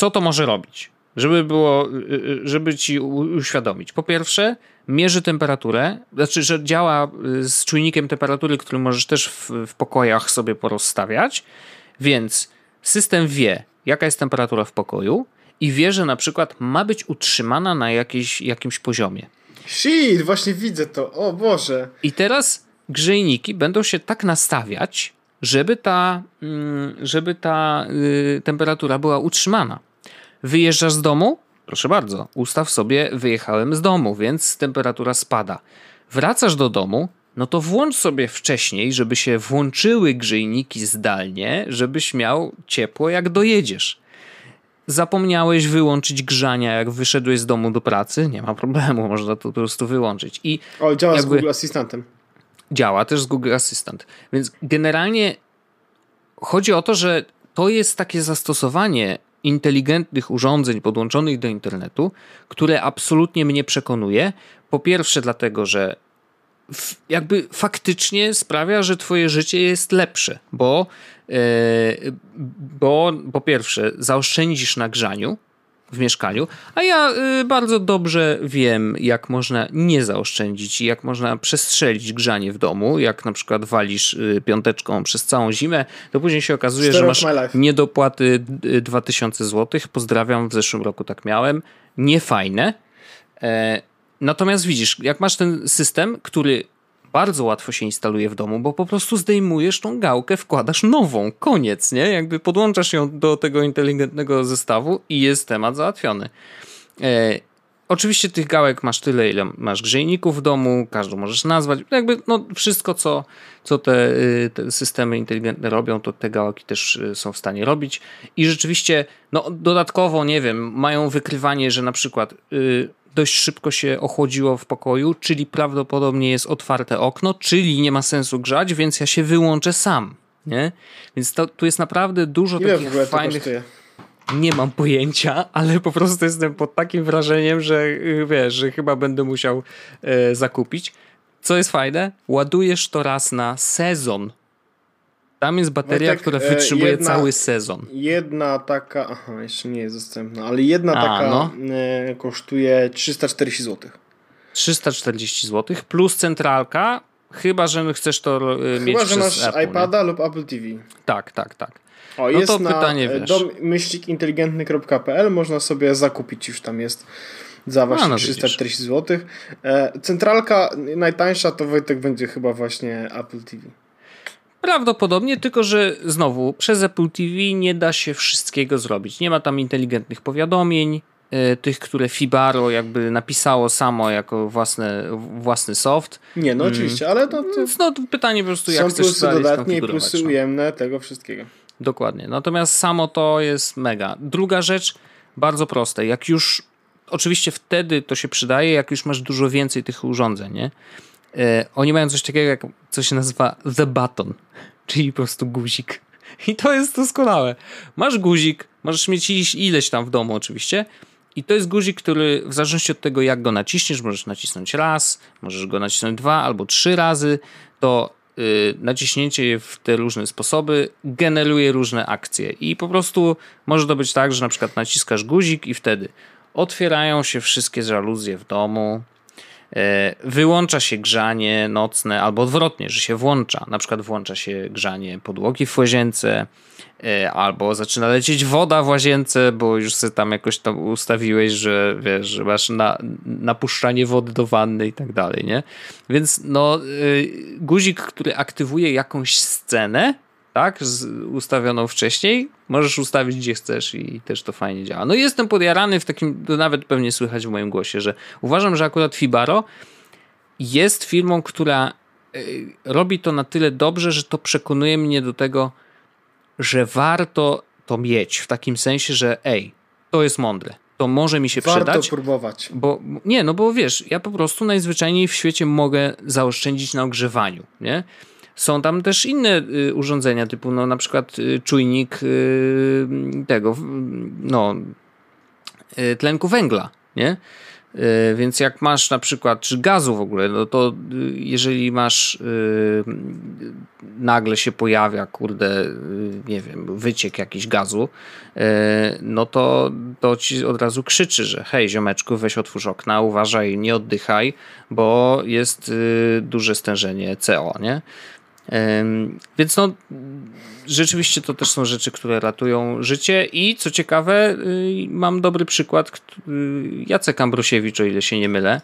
co to może robić? Żeby było, y, y, żeby ci uświadomić. Po pierwsze, mierzy temperaturę, znaczy, że działa y, z czujnikiem temperatury, który możesz też w, w pokojach sobie porozstawiać, więc system wie, jaka jest temperatura w pokoju i wie, że na przykład ma być utrzymana na jakiejś, jakimś poziomie. Shit, właśnie widzę to, o Boże. I teraz grzejniki będą się tak nastawiać, żeby ta, mm, żeby ta temperatura była utrzymana. Wyjeżdżasz z domu? Proszę bardzo, ustaw sobie wyjechałem z domu, więc temperatura spada. Wracasz do domu, no to włącz sobie wcześniej, żeby się włączyły grzejniki zdalnie, żebyś miał ciepło jak dojedziesz. Zapomniałeś wyłączyć grzania, jak wyszedłeś z domu do pracy? Nie ma problemu, (laughs) można to po prostu wyłączyć. I o, działa jakby... z Google Asystentem działa też z Google Assistant. Więc generalnie chodzi o to, że to jest takie zastosowanie inteligentnych urządzeń podłączonych do internetu, które absolutnie mnie przekonuje. Po pierwsze, dlatego, że jakby faktycznie sprawia, że twoje życie jest lepsze, bo, yy, bo po pierwsze zaoszczędzisz na grzaniu, w mieszkaniu, a ja y, bardzo dobrze wiem, jak można nie zaoszczędzić i jak można przestrzelić grzanie w domu, jak na przykład walisz y, piąteczką przez całą zimę, to później się okazuje, że masz niedopłaty 2000 zł. Pozdrawiam, w zeszłym roku tak miałem. Niefajne. E, natomiast widzisz, jak masz ten system, który bardzo łatwo się instaluje w domu, bo po prostu zdejmujesz tą gałkę, wkładasz nową, koniec, nie? Jakby podłączasz ją do tego inteligentnego zestawu i jest temat załatwiony. E, oczywiście tych gałek masz tyle, ile masz grzejników w domu, każdą możesz nazwać. Jakby no, wszystko, co, co te, y, te systemy inteligentne robią, to te gałki też y, są w stanie robić. I rzeczywiście, no dodatkowo, nie wiem, mają wykrywanie, że na przykład yy, dość szybko się ochłodziło w pokoju, czyli prawdopodobnie jest otwarte okno, czyli nie ma sensu grzać, więc ja się wyłączę sam. Nie? Więc to, tu jest naprawdę dużo Ile takich fajnych. Nie mam pojęcia, ale po prostu jestem pod takim wrażeniem, że y, wiesz, że chyba będę musiał e, zakupić. Co jest fajne? Ładujesz to raz na sezon. Tam jest bateria, która e, wytrzymuje jedna, cały sezon. Jedna taka, aha, jeszcze nie jest dostępna, ale jedna A, taka no. e, kosztuje 340 zł. 340 zł plus centralka, chyba że chcesz to e, chyba, mieć Chyba, że masz Apple, iPada nie? lub Apple TV. Tak, tak, tak. O, no jest to na pytanie, wiesz. domyślnikinteligentny.pl można sobie zakupić, już tam jest za właśnie no, 340 zł. Centralka najtańsza to Wojtek będzie chyba właśnie Apple TV. Prawdopodobnie, tylko że znowu przez Apple TV nie da się wszystkiego zrobić. Nie ma tam inteligentnych powiadomień, e, tych, które Fibaro jakby napisało samo jako własne, własny soft. Nie, no mm. oczywiście, ale to, to... No, pytanie po prostu, jak Są chcesz plusy dodatnie i plusy no. ujemne tego wszystkiego. Dokładnie. Natomiast samo to jest mega. Druga rzecz, bardzo proste. Jak już, oczywiście wtedy to się przydaje, jak już masz dużo więcej tych urządzeń, nie? E, oni mają coś takiego, jak co się nazywa the button, czyli po prostu guzik. (laughs) I to jest doskonałe. Masz guzik, możesz mieć ileś tam w domu oczywiście, i to jest guzik, który w zależności od tego, jak go naciśniesz, możesz nacisnąć raz, możesz go nacisnąć dwa albo trzy razy, to yy, naciśnięcie w te różne sposoby generuje różne akcje. I po prostu może to być tak, że na przykład naciskasz guzik i wtedy otwierają się wszystkie żaluzje w domu, wyłącza się grzanie nocne, albo odwrotnie, że się włącza. Na przykład włącza się grzanie podłogi w łazience, e, albo zaczyna lecieć woda w łazience, bo już sobie tam jakoś tam ustawiłeś, że wiesz, że masz na, napuszczanie wody do wanny i tak dalej, nie? Więc no, e, guzik, który aktywuje jakąś scenę, tak, z, ustawioną wcześniej, możesz ustawić gdzie chcesz i też to fajnie działa. No jestem podjarany w takim, to nawet pewnie słychać w moim głosie, że uważam, że akurat Fibaro jest firmą, która y, robi to na tyle dobrze, że to przekonuje mnie do tego, że warto to mieć w takim sensie, że ej, to jest mądre. To może mi się warto przydać. Warto próbować. Bo, nie, no bo wiesz, ja po prostu najzwyczajniej w świecie mogę zaoszczędzić na ogrzewaniu, nie? Są tam też inne y, urządzenia, typu no, na przykład y, czujnik y, tego, no, tlenku węgla, nie? Więc jak masz na przykład, czy gazu w ogóle, no to jeżeli masz, nagle się pojawia, kurde, nie wiem, wyciek jakiś gazu, no to, to ci od razu krzyczy, że hej ziomeczku, weź otwórz okna, uważaj, nie oddychaj, bo jest duże stężenie CO, nie? Więc no, rzeczywiście to też są rzeczy, które ratują życie i co ciekawe, y, mam dobry przykład, Jacek Ambrosiewicz, o ile się nie mylę,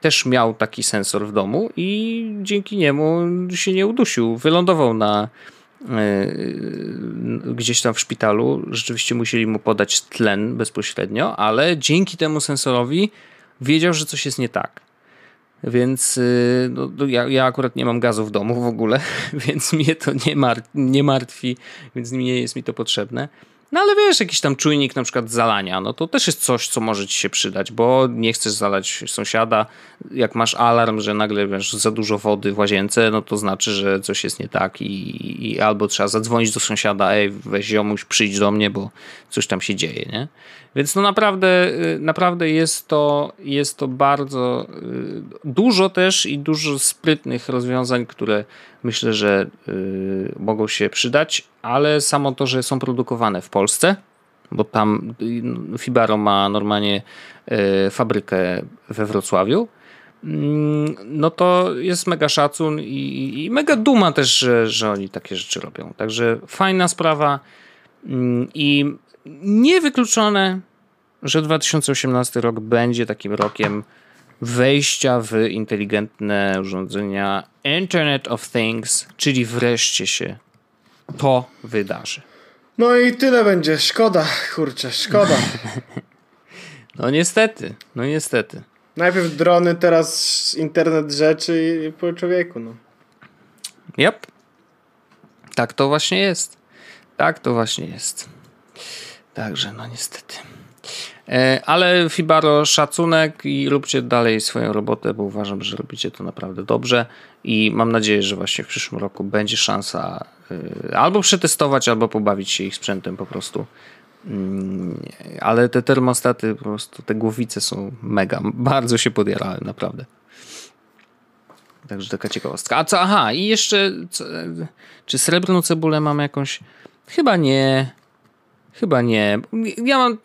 też miał taki sensor w domu i dzięki niemu się nie udusił. Wylądował na e, gdzieś tam w szpitalu. Rzeczywiście musieli mu podać tlen bezpośrednio, ale dzięki temu sensorowi wiedział, że coś jest nie tak. Więc y, no, no, ja, ja akurat nie mam gazu w domu w ogóle, (laughs) więc mnie to nie, mar nie martwi, więc nie jest mi to potrzebne. No ale wiesz, jakiś tam czujnik na przykład zalania, no to też jest coś, co może ci się przydać, bo nie chcesz zalać sąsiada. Jak masz alarm, że nagle wiesz, za dużo wody w łazience, no to znaczy, że coś jest nie tak i, i albo trzeba zadzwonić do sąsiada, ej, weź ziomuś, przyjdź do mnie, bo coś tam się dzieje, nie? Więc no naprawdę, y, naprawdę jest to, jest to bardzo y, dużo też i dużo sprytnych rozwiązań, które myślę, że y, mogą się przydać, ale samo to, że są produkowane w Polsce, bo tam Fibaro ma normalnie fabrykę we Wrocławiu, mm, no to jest mega szacun i, i, mega duma też, że, że oni takie rzeczy robią. Także fajna sprawa mm, i niewykluczone, że 2018 rok będzie takim rokiem wejścia w inteligentne urządzenia Internet of Things, czyli wreszcie się to wydarzy. No i tyle będzie. Szkoda, kurczę, szkoda. (laughs) No niestety, no niestety. Najpierw drony, teraz internet rzeczy i po człowieku, no. Yep. Tak to właśnie jest. Tak to właśnie jest. Także, no niestety. E, ale Fibaro, szacunek i róbcie dalej swoją robotę, bo uważam, że robicie to naprawdę dobrze i mam nadzieję, że właśnie w przyszłym roku będzie szansa e, albo przetestować, albo pobawić się ich sprzętem po prostu. Mm, ale te termostaty, po prostu te głowice są mega. Bardzo się podjarałem, naprawdę. Także taka ciekawostka. A co, aha, i jeszcze, co, czy srebrną cebulę mam jakąś? Chyba nie. Chyba nie. Ja mam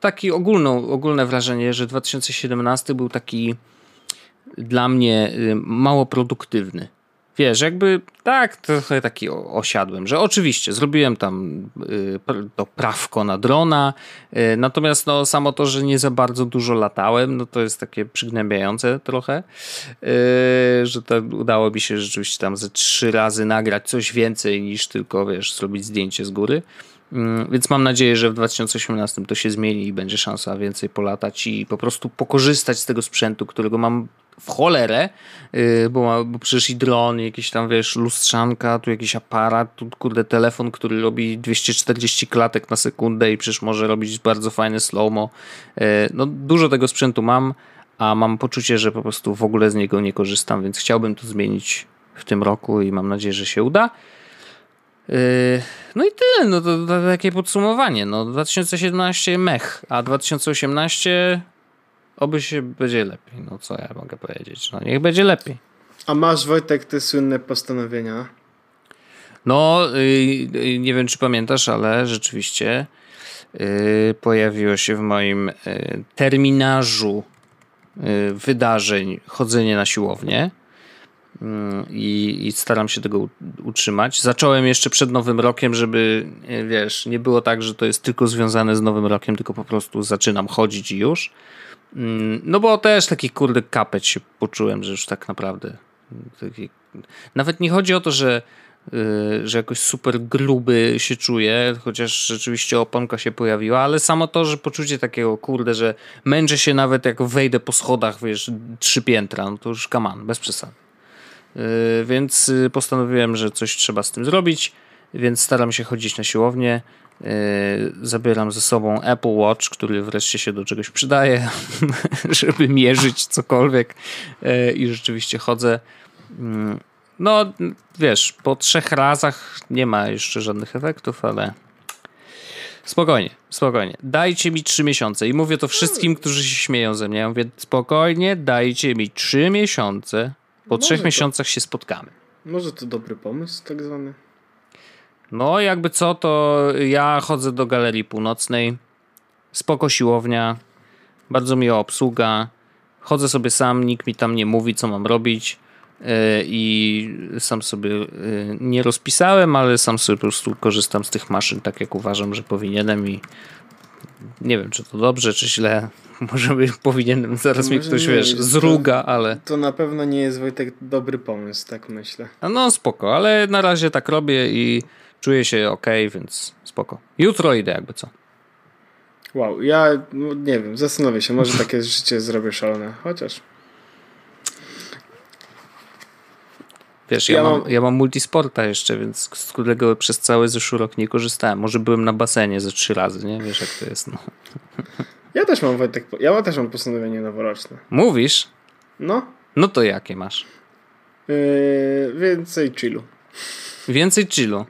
takie ogólną, ogólne wrażenie, że 2017 był taki dla mnie y, mało produktywny. Wiesz, jakby tak, trochę taki osiadłem, że oczywiście zrobiłem tam y, to prawko na drona, y, natomiast no samo to, że nie za bardzo dużo latałem, no to jest takie przygnębiające trochę, że to udało mi się rzeczywiście tam ze trzy razy nagrać coś więcej niż tylko, wiesz, zrobić zdjęcie z góry. Mm, więc mam nadzieję, że w 2018 to się zmieni i będzie szansa więcej polatać i po prostu pokorzystać z tego sprzętu, którego mam w cholerę, y, bo, bo przecież i dron, jakieś tam wiesz, lustrzanka, tu jakiś aparat, tu kurde telefon, który robi 240 klatek na sekundę i przecież może robić bardzo fajne slow-mo. Y, no dużo tego sprzętu mam, a mam poczucie, że po prostu w ogóle z niego nie korzystam, więc chciałbym to zmienić w tym roku i mam nadzieję, że się uda. Yy, no i tyle, no to, to takie podsumowanie. No 2017 mech, a 2018 oby się będzie lepiej. No co ja mogę powiedzieć? No niech będzie lepiej. A masz Wojtek te słynne postanowienia? No, yy, nie wiem czy pamiętasz, ale rzeczywiście yy, pojawiło się w moim yy, terminarzu yy, wydarzeń chodzenie na siłownię. Mm, i, i, staram się tego utrzymać. Zacząłem jeszcze przed Nowym Rokiem, żeby, e, wiesz, nie było tak, że to jest tylko związane z Nowym Rokiem, tylko po prostu zaczynam chodzić i już. Mm, no bo też taki kurde kapeć się poczułem, że już tak naprawdę taki... nawet nie chodzi o to, że e, że jakoś super gruby się czuję, chociaż rzeczywiście oponka się pojawiła, ale samo to, że poczucie takiego, kurde, że męczę się nawet jak wejdę po schodach, wiesz, trzy piętra, no to już kaman, bez przesady. Y, więc y, postanowiłem, że coś trzeba z tym zrobić, więc staram się chodzić na siłownię. Y, zabieram ze sobą Apple Watch, który wreszcie się do czegoś przydaje, (laughs) żeby mierzyć cokolwiek i rzeczywiście chodzę. Mm, no, wiesz, po trzech razach nie ma jeszcze żadnych efektów, ale spokojnie, spokojnie. Dajcie mi trzy miesiące i mówię to wszystkim, którzy się śmieją ze mnie. Mówię, spokojnie, dajcie mi trzy miesiące po trzech to, miesiącach się spotkamy. Może to dobry pomysł, tak zwany? No, jakby co, to ja chodzę do Galerii Północnej. Spoko siłownia, bardzo miła obsługa. Chodzę sobie sam, nikt mi tam nie mówi, co mam robić. Yy, I sam sobie yy, nie rozpisałem, ale sam sobie po prostu korzystam z tych maszyn tak, jak uważam, że powinienem. I nie wiem, czy to dobrze, czy źle. (laughs) Może by powinienem, zaraz mi ktoś, wiesz, zruga, ale... To na pewno nie jest, Wojtek, dobry pomysł, tak myślę. No spoko, ale na razie tak robię i czuję się ok, więc spoko. Jutro idę jakby co. Wow, ja no, nie wiem, zastanowię się, może takie (laughs) życie zrobię szalone, chociaż... Wiesz, ja, ja, mam, ja mam multisporta jeszcze, więc z którego przez cały zeszły rok nie korzystałem. Może byłem na basenie ze trzy razy, nie? Wiesz jak to jest. No. (laughs) Ja też mam Wojtek, ja też mam postanowienie noworoczne. Mówisz? No. No to jakie masz? Yy, więcej chillu. Więcej chillu.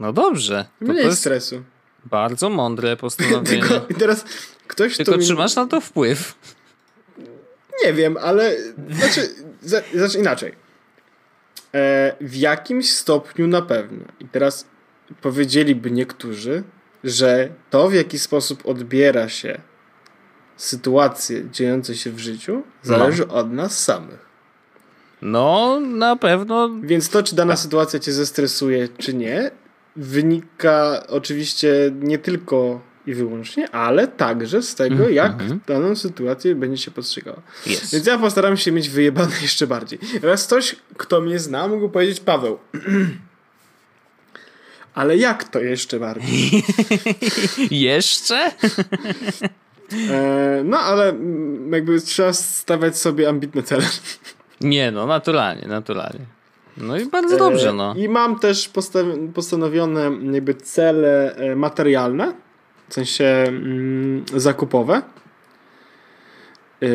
No dobrze. To Mniej to stresu. Bardzo mądre (laughs) postanowienie. Tylko, I teraz ktoś Tylko czy masz na to wpływ? Nie wiem, ale znaczy, znaczy inaczej. E, w jakimś stopniu na pewno. I teraz powiedzieliby niektórzy, że to, w jaki sposób odbiera się sytuacje dziejące się w życiu, zależy no. od nas samych. No, na pewno. Więc to, czy dana tak. sytuacja cię zestresuje, czy nie, wynika oczywiście nie tylko i wyłącznie, ale także z tego, mm -hmm. jak mhm. daną sytuację będzie się postrzegała. Yes. Więc ja postaram się mieć wyjebane (laughs) jeszcze bardziej. Teraz ktoś, kto mnie zna, mógł powiedzieć, Paweł, (clears throat) Ale jak to jeszcze bardziej? (laughs) jeszcze? E, no ale jakby trzeba stawiać sobie ambitne cele. Nie, no naturalnie, naturalnie. No i bardzo dobrze, no. I mam też postanowione jakby cele e, materialne, w sensie mm, zakupowe. E,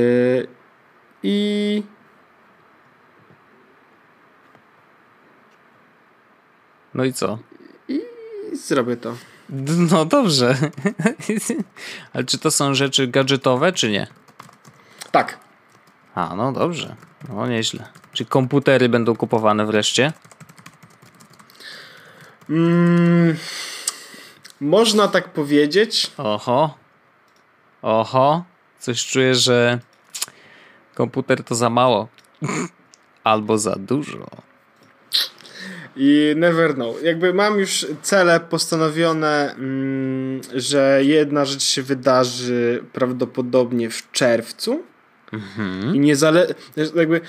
I no i co? Zrobię to. No dobrze. (laughs) Ale czy to są rzeczy gadżetowe, czy nie? Tak. A, no dobrze. No nieźle. Czy komputery będą kupowane wreszcie? Mm, można tak powiedzieć. Oho. Oho. Coś czuję, że komputer to za mało. (laughs) Albo za dużo. I never know. Jakby mam już cele postanowione, mm, że jedna rzecz się wydarzy prawdopodobnie w czerwcu. Mhm. I nie zale... jakby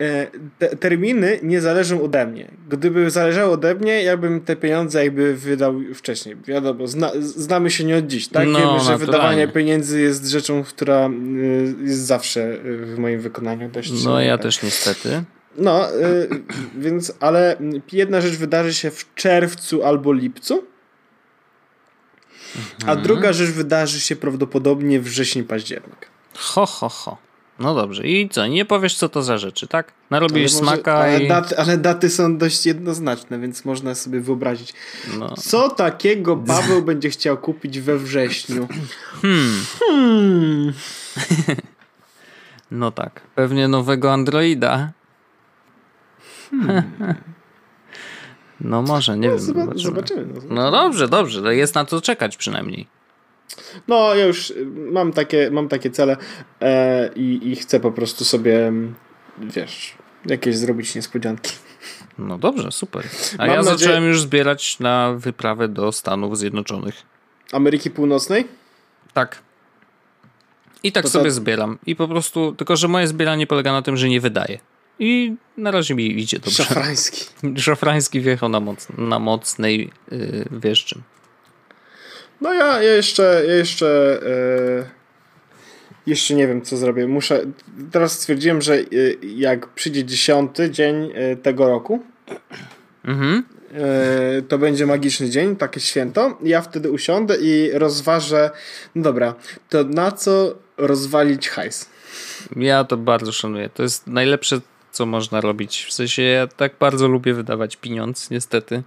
e, te terminy nie zależą ode mnie. Gdyby zależało ode mnie, ja bym te pieniądze jakby wydał wcześniej. Wiadomo, zna, znamy się nie od dziś, tak? No, Wiemy, że wydawanie pieniędzy jest rzeczą, która y, jest zawsze w moim wykonaniu dość. No ja też niestety. No, y, więc, ale jedna rzecz wydarzy się w czerwcu albo lipcu, mhm. a druga rzecz wydarzy się prawdopodobnie wrzesień, październik. Ho, ho, ho. No dobrze. I co? Nie powiesz, co to za rzeczy, tak? Narobisz może, smaka ale, i... daty, ale daty są dość jednoznaczne, więc można sobie wyobrazić. No. Co takiego Paweł (laughs) będzie chciał kupić we wrześniu? Hmm. hmm. (laughs) no tak. Pewnie nowego Androida. Hmm. No może, nie no, wiem. Zobaczymy. zobaczymy no, no dobrze, dobrze. Jest na to czekać przynajmniej. No, ja już mam takie, mam takie cele e, i, i chcę po prostu sobie, wiesz, jakieś zrobić niespodzianki. No dobrze, super. A mam ja nadzieję... zacząłem już zbierać na wyprawę do Stanów Zjednoczonych. Ameryki Północnej? Tak. I tak to sobie to... zbieram. I po prostu, tylko że moje zbieranie polega na tym, że nie wydaje. I na razie mi idzie dobrze. Szafrański. (laughs) Szafrański wjechał na, moc, na mocnej, yy. No ja, ja jeszcze, ja jeszcze, yy, jeszcze nie wiem co zrobię. Muszę, teraz stwierdziłem, że yy, jak przyjdzie dziesiąty dzień yy, tego roku, mhm. to będzie magiczny dzień, takie święto. Ja wtedy usiądę i rozważę, no dobra, to na co rozwalić hajs? Ja to bardzo szanuję. To jest najlepsze, co można robić. W sensie ja tak bardzo lubię wydawać pieniądz, niestety.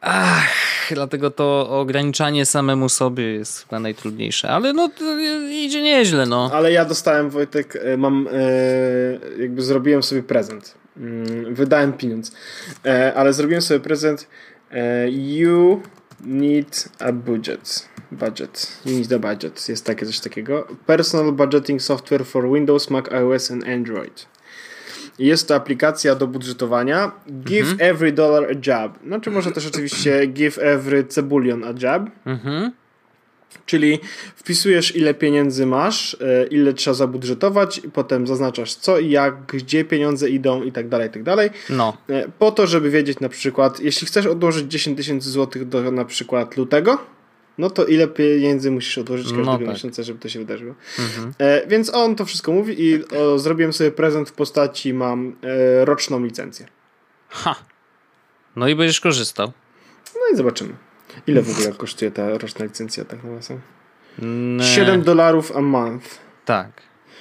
Ach, dlatego to ograniczanie samemu sobie jest chyba najtrudniejsze, ale no idzie nieźle, no. Ale ja dostałem, Wojtek, e, mam, e, jakby zrobiłem sobie prezent. Mm, wydałem pieniądz, e, ale zrobiłem sobie prezent you need a budget. Budget. You need a budget. Jest takie coś takiego. Personal budgeting software for Windows, Mac OS and Android. Jest to aplikacja do budżetowania. Give mhm. every dollar a job. Znaczy może też oczywiście give every cebulion a job. Mhm. Czyli wpisujesz ile pieniędzy masz, e, ile trzeba zabudżetować, i potem zaznaczasz co i jak, gdzie pieniądze idą i tak dalej, i tak dalej. No. E, po to, żeby wiedzieć na przykład, jeśli chcesz odłożyć 10 tysięcy złotych do na przykład lutego, no to ile pieniędzy musisz odłożyć każdego no tak. miesiąca, żeby to się wydarzyło. Mhm. E, więc on to wszystko mówi i o, zrobiłem sobie prezent w postaci, mam e, roczną licencję. Ha. No i będziesz korzystał. No i zobaczymy. Ile w ogóle kosztuje ta roczna licencja tak na was? 7 dolarów a month. Tak,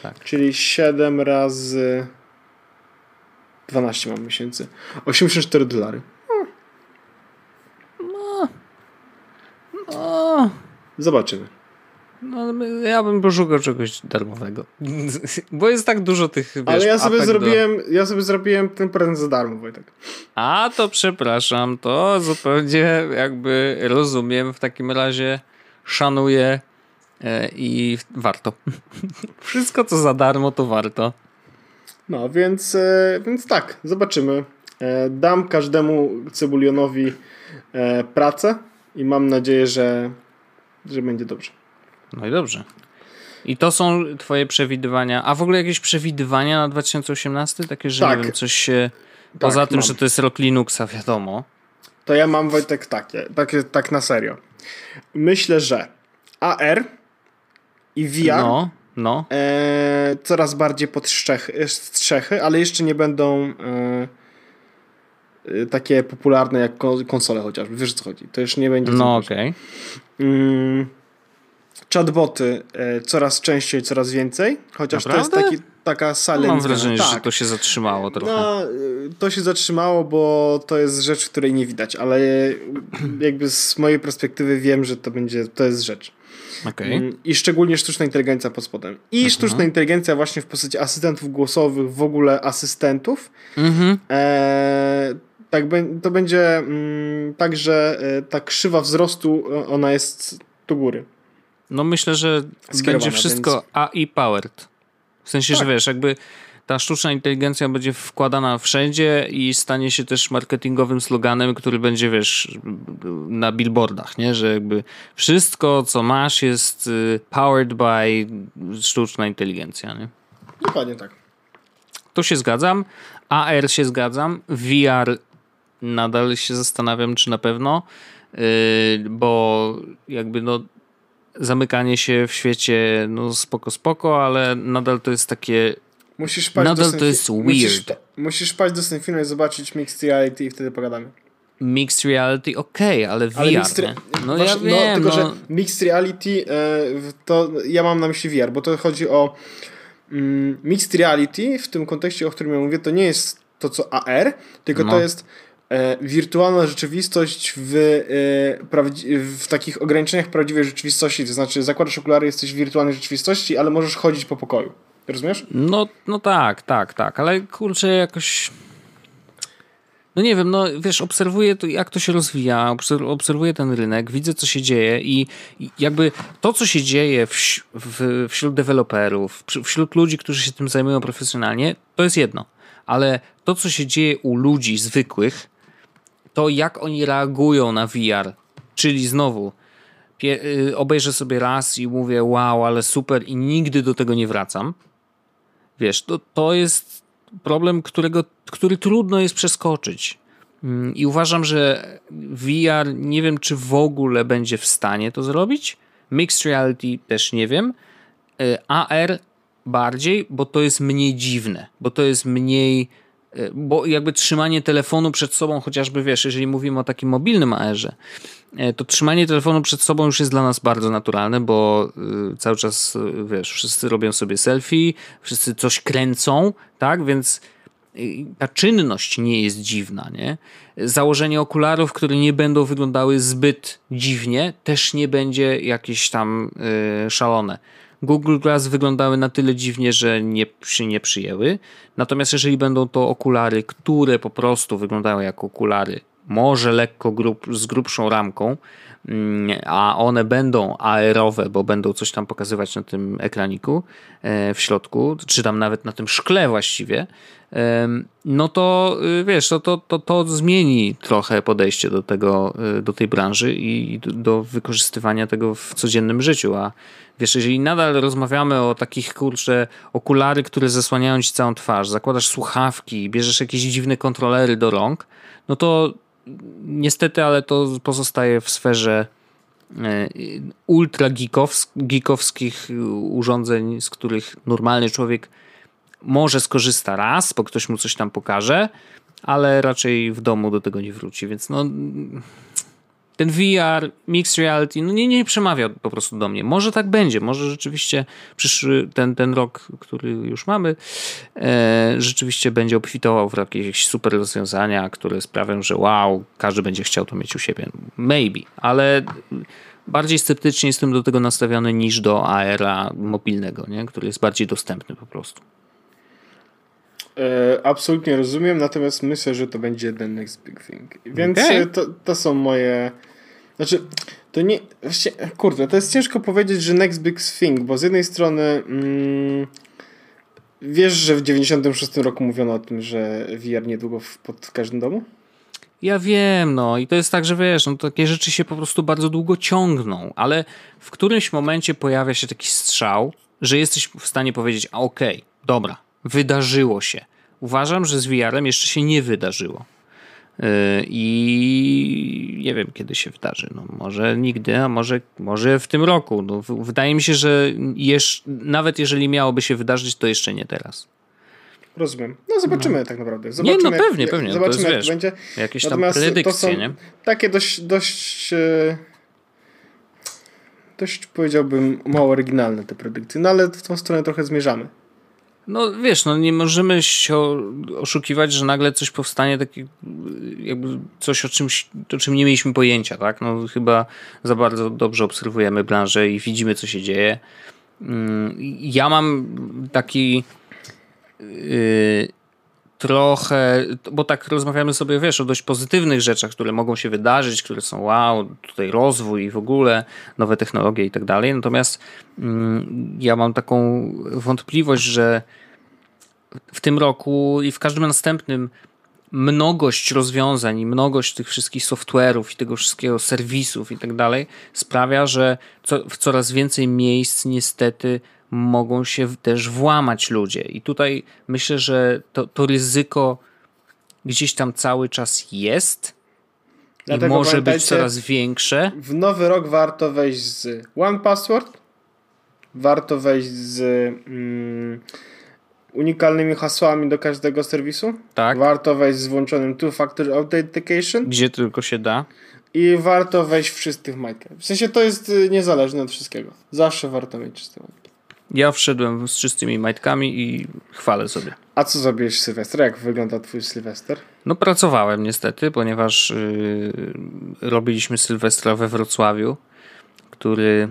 tak. Czyli 7 razy 12 mam miesięcy. 84 dolary. No. Zobaczymy. No, ja bym poszukał czegoś darmowego. (laughs) Bo jest tak dużo tych. Wiesz, Ale ja sobie zrobiłem, do... ja sobie zrobiłem ten prezent za darmo, Wojtek. A to przepraszam, to zupełnie jakby rozumiem. W takim razie szanuję e, i warto. (laughs) Wszystko co za darmo, to warto. No, więc, e, więc tak, zobaczymy. E, dam każdemu cebulionowi pracę i mam nadzieję, że, że będzie dobrze. No i dobrze. I to są twoje przewidywania. A w ogóle jakieś przewidywania na 2018? Takie, że tak. nie wiem, coś się... Tak, poza tym, mam. że to jest rok Linuxa, wiadomo. To ja mam, Wojtek, takie, takie, tak na serio. Myślę, że AR i VR. No, no. E, coraz bardziej pod strzechy, strzechy, ale jeszcze nie będą e takie popularne jak konsole chociażby. Wiesz co chodzi? To już nie będzie. No okej. Okay. Mm, chatboty e, coraz częściej, coraz więcej, chociaż Naprawdę? to jest taki, taka silent. No, mam wrażenie, tak. że to się zatrzymało trochę. No, to się zatrzymało, bo to jest rzecz, której nie widać, ale jakby z mojej perspektywy wiem, że to będzie, to jest rzecz. Okay. Mm, I szczególnie sztuczna inteligencja pod spodem. I mhm. sztuczna inteligencja właśnie w postaci asystentów głosowych, w ogóle asystentów. Mhm. E, tak, to będzie mm, tak, że e, ta krzywa wzrostu, ona jest do góry. No myślę, że będzie wszystko więc... AI powered. W sensie, tak. że wiesz, jakby ta sztuczna inteligencja będzie wkładana wszędzie i stanie się też marketingowym sloganem, który będzie, wiesz, na billboardach, nie? Że jakby wszystko, co masz jest y, powered by sztuczna inteligencja, nie? Dokładnie tak. Tu się zgadzam. AR się zgadzam. VR nadal się zastanawiam, czy na pewno, yy, bo jakby no zamykanie się w świecie, no spoko, spoko, ale nadal to jest takie. Musisz paść nadal to jest weird. Musisz, musisz paść do Senfina i zobaczyć Mixed Reality i wtedy pogadamy. Mixed Reality, okej, okay, ale VR. Ale mixed, no masz, ja no, wiem. tylko, no. że Mixed Reality e, to ja mam na myśli VR, bo to chodzi o mm, Mixed Reality w tym kontekście, o którym ja mówię, to nie jest to co AR, tylko no. to jest wirtualna rzeczywistość w, e, w takich ograniczeniach prawdziwej rzeczywistości. To znaczy, zakładasz okulary, jesteś w wirtualnej rzeczywistości, ale możesz chodzić po pokoju. Rozumiesz? No, no tak, tak, tak, ale kurczę, jakoś. No nie wiem, no wiesz, obserwuję to, jak to się rozwija, obserwuję ten rynek, widzę, co się dzieje i jakby to, co się dzieje w, w, wśród deweloperów, wśród ludzi, którzy się tym zajmują profesjonalnie, to jest jedno. Ale to, co się dzieje u ludzi zwykłych, to jak oni reagują na VR. Czyli znowu, y, obejrzę sobie raz i mówię, wow, ale super, i nigdy do tego nie wracam. Wiesz, to, to jest problem, którego, który trudno jest przeskoczyć. Mm, I uważam, że VR nie wiem, czy w ogóle będzie w stanie to zrobić. Mixed reality też nie wiem. Y, AR bardziej, bo to jest mniej dziwne, bo to jest mniej bo jakby trzymanie telefonu przed sobą, chociażby wiesz, jeżeli mówimy o takim mobilnym AR-ze, y, to trzymanie telefonu przed sobą już jest dla nas bardzo naturalne, bo y, cały czas, wiesz, wszyscy robią sobie selfie, wszyscy coś kręcą, tak, więc ta czynność nie jest dziwna, nie? Założenie okularów, które nie będą wyglądały zbyt dziwnie, też nie będzie jakieś tam szalone. Google Glass wyglądały na tyle dziwnie, że nie, się nie przyjęły. Natomiast jeżeli będą to okulary, które po prostu wyglądają jak okulary, może lekko grub, z grubszą ramką, mm, a one będą aerowe, bo będą coś tam pokazywać na tym ekraniku e, w środku, czy tam nawet na tym szkle właściwie, no to y, wiesz, to, to, to, to zmieni trochę podejście do tego, y, do tej branży i do wykorzystywania tego w codziennym życiu, a wiesz, jeżeli nadal rozmawiamy o takich, kurczę, okulary, które zasłaniają ci całą twarz, zakładasz słuchawki, bierzesz jakieś dziwne kontrolery do rąk, no to niestety, ale to pozostaje w sferze e, ultra geekowskich urządzeń, z których normalny człowiek może skorzysta raz, bo ktoś mu coś tam pokaże, ale raczej w domu do tego nie wróci, więc no ten VR, mixed reality, no nie, nie przemawia po prostu do mnie. Może tak będzie, może rzeczywiście przyszły ten, ten rok, który już mamy, e, rzeczywiście będzie obfitował w jakieś super rozwiązania, które sprawią, że wow, każdy będzie chciał to mieć u siebie. Maybe, ale bardziej sceptycznie jestem do tego nastawiony niż do AR-a mobilnego, nie? który jest bardziej dostępny po prostu. E, absolutnie rozumiem, natomiast myślę, że to będzie the next big thing. Więc okay. to, to są moje. Znaczy, to nie. Właściwie, kurde, to jest ciężko powiedzieć, że next big thing, bo z jednej strony. Mm, wiesz, że w 96 roku mówiono o tym, że VR niedługo w, pod każdym domu? Ja wiem, no i to jest tak, że wiesz, no takie rzeczy się po prostu bardzo długo ciągną, ale w którymś momencie pojawia się taki strzał, że jesteś w stanie powiedzieć, a okej, okay, dobra, wydarzyło się. Uważam, że z VR-em jeszcze się nie wydarzyło. I nie wiem, kiedy się wydarzy. No, może nigdy, a może, może w tym roku. No, wydaje mi się, że jesz, nawet jeżeli miałoby się wydarzyć, to jeszcze nie teraz. Rozumiem. No zobaczymy no. tak naprawdę. Zobaczymy, nie, no pewnie, jak, pewnie. Zobaczymy, to jest, jak wiesz, będzie. Jakieś tam Natomiast predykcje, to są nie? takie dość, dość e, dość powiedziałbym mało oryginalne te predykcje, no ale w tą stronę trochę zmierzamy. No wiesz, no nie możemy się oszukiwać, że nagle coś powstanie, takie jakby coś o czymś, o czym nie mieliśmy pojęcia, tak? No chyba za bardzo dobrze obserwujemy branżę i widzimy, co się dzieje. Mm, ja mam taki yy, trochę, bo tak rozmawiamy sobie, wiesz, o dość pozytywnych rzeczach, które mogą się wydarzyć, które są wow, tutaj rozwój i w ogóle nowe technologie i tak dalej. Natomiast mm, ja mam taką wątpliwość, że w tym roku i w każdym następnym mnogość rozwiązań i mnogość tych wszystkich software'ów i tego wszystkiego serwisów i tak dalej sprawia, że w coraz więcej miejsc niestety mogą się też włamać ludzie. I tutaj myślę, że to, to ryzyko gdzieś tam cały czas jest Dlatego i może być coraz większe. W nowy rok warto wejść z One Password, warto wejść z mm, unikalnymi hasłami do każdego serwisu. Tak. Warto wejść z włączonym Two-Factor Authentication. Gdzie tylko się da. I warto wejść wszyscy w majtkę. W sensie to jest y, niezależne od wszystkiego. Zawsze warto mieć czyste majtki. Ja wszedłem z czystymi majtkami i chwalę sobie. A co zrobiłeś Sylwester? Jak wygląda twój Sylwester? No pracowałem niestety, ponieważ yy, robiliśmy Sylwestra we Wrocławiu, który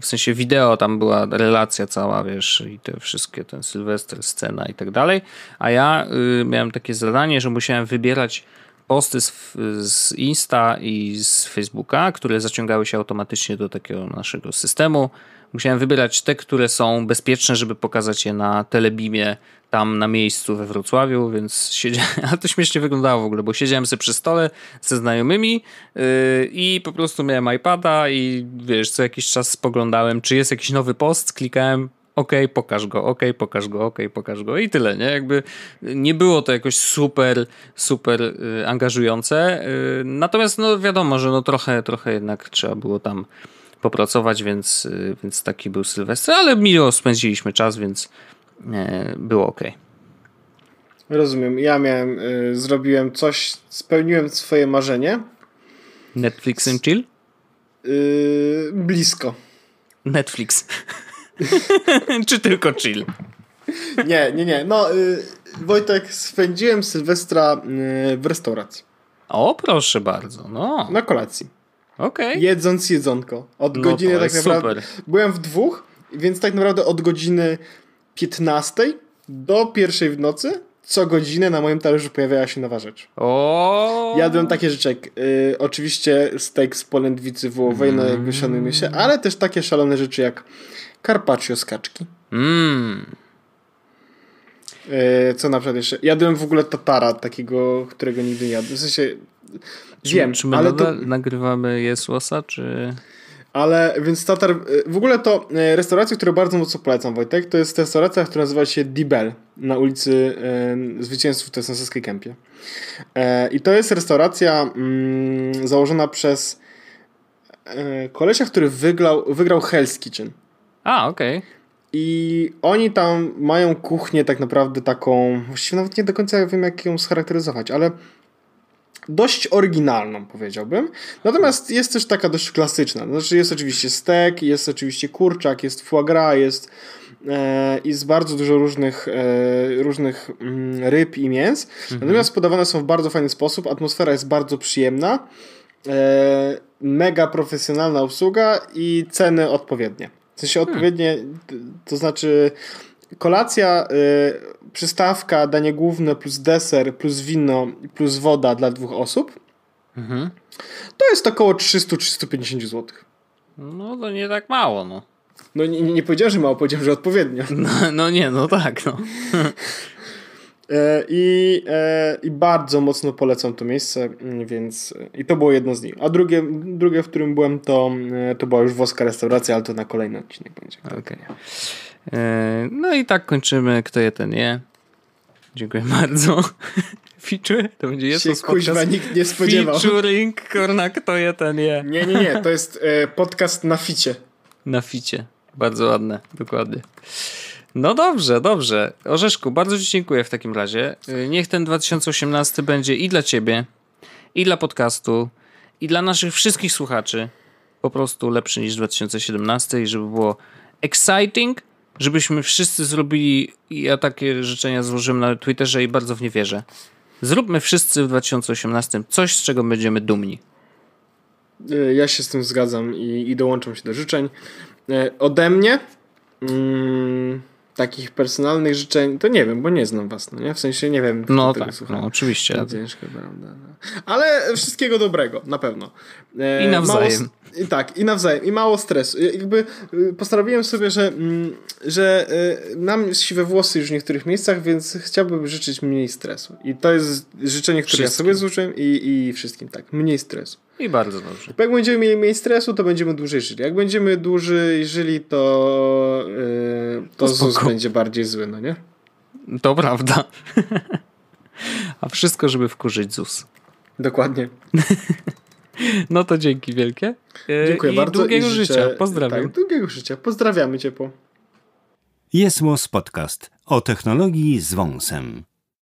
w sensie wideo tam była relacja cała, wiesz, i te wszystkie, ten Sylwester, scena i tak dalej, a ja yy, miałem takie zadanie, że musiałem wybierać posty z, z Insta i z Facebooka, które zaciągały się automatycznie do takiego naszego systemu, musiałem wybierać te, które są bezpieczne, żeby pokazać je na telebimie tam na miejscu we Wrocławiu, więc siedziałem, (laughs) ale to śmiesznie wyglądało w ogóle, bo siedziałem sobie przy stole ze znajomymi yy, i po prostu miałem iPada i wiesz, co jakiś czas spoglądałem, czy jest jakiś nowy post, klikałem OK, pokaż go, OK, pokaż go, OK, pokaż go i tyle, nie? Jakby nie było to jakoś super, super y, angażujące. Y, natomiast no wiadomo, że no trochę, trochę jednak trzeba było tam popracować, więc, y, więc taki był Sylwester, ale miło spędziliśmy czas, więc e, było ok. Rozumiem. Ja miałem, y, zrobiłem coś, spełniłem swoje marzenie. Netflix and chill? Y, blisko. Netflix. (laughs) Czy tylko chill? nie, nie, nie. No, Wojtek, spędziłem Sylwestra w restauracji. O, proszę bardzo. No. Na kolacji. Okay. Jedząc jedzonko. Od no godziny tak naprawdę. Super. Byłem w dwóch, więc tak naprawdę od godziny 15 do pierwszej w nocy co godzinę na moim talerzu pojawiała się nowa rzecz. O. Jadłem takie rzeczy jak y, oczywiście steak z polędwicy wołowej, mm. no jakby szanujmy się, ale też takie szalone rzeczy jak carpaccio z kaczki. Mm. Y, co na przykład jeszcze? Jadłem w ogóle tatara, takiego, którego nigdy nie jadłem. W sensie Wiem, czy my ale to... nagrywamy Jesłosa, czy... Ale, więc Tatar, w ogóle to e, restauracja, którą bardzo mocno polecam, Wojtek, to jest restauracja, która nazywa się Dibel na ulicy e, Zwycięzców, na Saskiej Kępie. E, I to jest restauracja mm, założona przez e, kolesia, który wygrał, wygrał Hell's Kitchen. A, okej. Okay. I oni tam mają kuchnię tak naprawdę taką, właściwie nawet nie do końca wiem jak ją scharakteryzować, ale dość oryginalną, powiedziałbym. Natomiast jest też taka dość klasyczna. Znaczy jest oczywiście stek, jest oczywiście kurczak, jest foie gras, jest, e, jest bardzo dużo różnych, e, różnych mm, ryb i mięs. Mhm. Natomiast podawane są w bardzo fajny sposób. Atmosfera jest bardzo przyjemna. E, mega profesjonalna obsługa i ceny odpowiednie. W sensie hmm. odpowiednie, to znaczy kolacja, y, przystawka, danie główne plus deser, plus wino, plus woda dla dwóch osób. Mhm. To jest około 300-350 zł. No to nie tak mało, no. No nie, nie powiedziałem, że mało, powiedziałem, że odpowiednio. (laughs) No, no nie, no tak, no. (laughs) E, I, e, I bardzo mocno polecam to miejsce, mm, więc i to było jedno z nich. A drugie, drugie w którym byłem, to, e, to była już włoska restauracja, ale to na kolejny odcinek będzie. Okay. No i tak kończymy. Kto je, ten je. Dziękuję (laughs) bardzo. Feature? To będzie jest się kuźwa nikt nie spodziewał. Featuring, korna, kto je, ten je. Nie, nie, nie, to jest e, podcast na ficie. Na ficie. Bardzo ładne, dokładnie. No dobrze, dobrze. Orzeszku, bardzo Ci dziękuję w takim razie. E, niech ten 2018 będzie i dla Ciebie, i dla podcastu, i dla naszych wszystkich słuchaczy po prostu lepszy niż 2017 i żeby było exciting, żebyśmy wszyscy zrobili, ja takie życzenia złożyłem na Twitterze i bardzo w nie wierzę. Zróbmy wszyscy w 2018 coś, z czego będziemy dumni. E, ja się z tym zgadzam i, i dołączam się do życzeń. E, ode mnie mm, takich personalnych życzeń, to nie wiem, bo nie znam was, no nie? W sensie nie wiem. No tak, no oczywiście. Ciężko, prawda. No. Ale wszystkiego dobrego, na pewno. E, I nawzajem. Mało, i tak, i nawzajem, i mało stresu. Jakby y, postanowiłem sobie, że, mm, że y, mam siwe włosy już w niektórych miejscach, więc chciałbym życzyć mniej stresu. I to jest życzenie, które wszystkim. ja sobie złożyłem i, i wszystkim, tak, mniej stresu. I bardzo dobrze. Jak będziemy mieli mniej stresu, to będziemy dłużej żyli. Jak będziemy dłużej żyli, to, yy, to, to ZUS będzie bardziej zły, no nie? To prawda. (laughs) A wszystko, żeby wkurzyć ZUS. Dokładnie. (laughs) No to dzięki wielkie. E, Dziękuję I bardzo. Długiego I życzę. życia. Pozdrawiam. Tak, długiego życia. Pozdrawiamy ciepło. Jest Podcast o technologii z wąsem.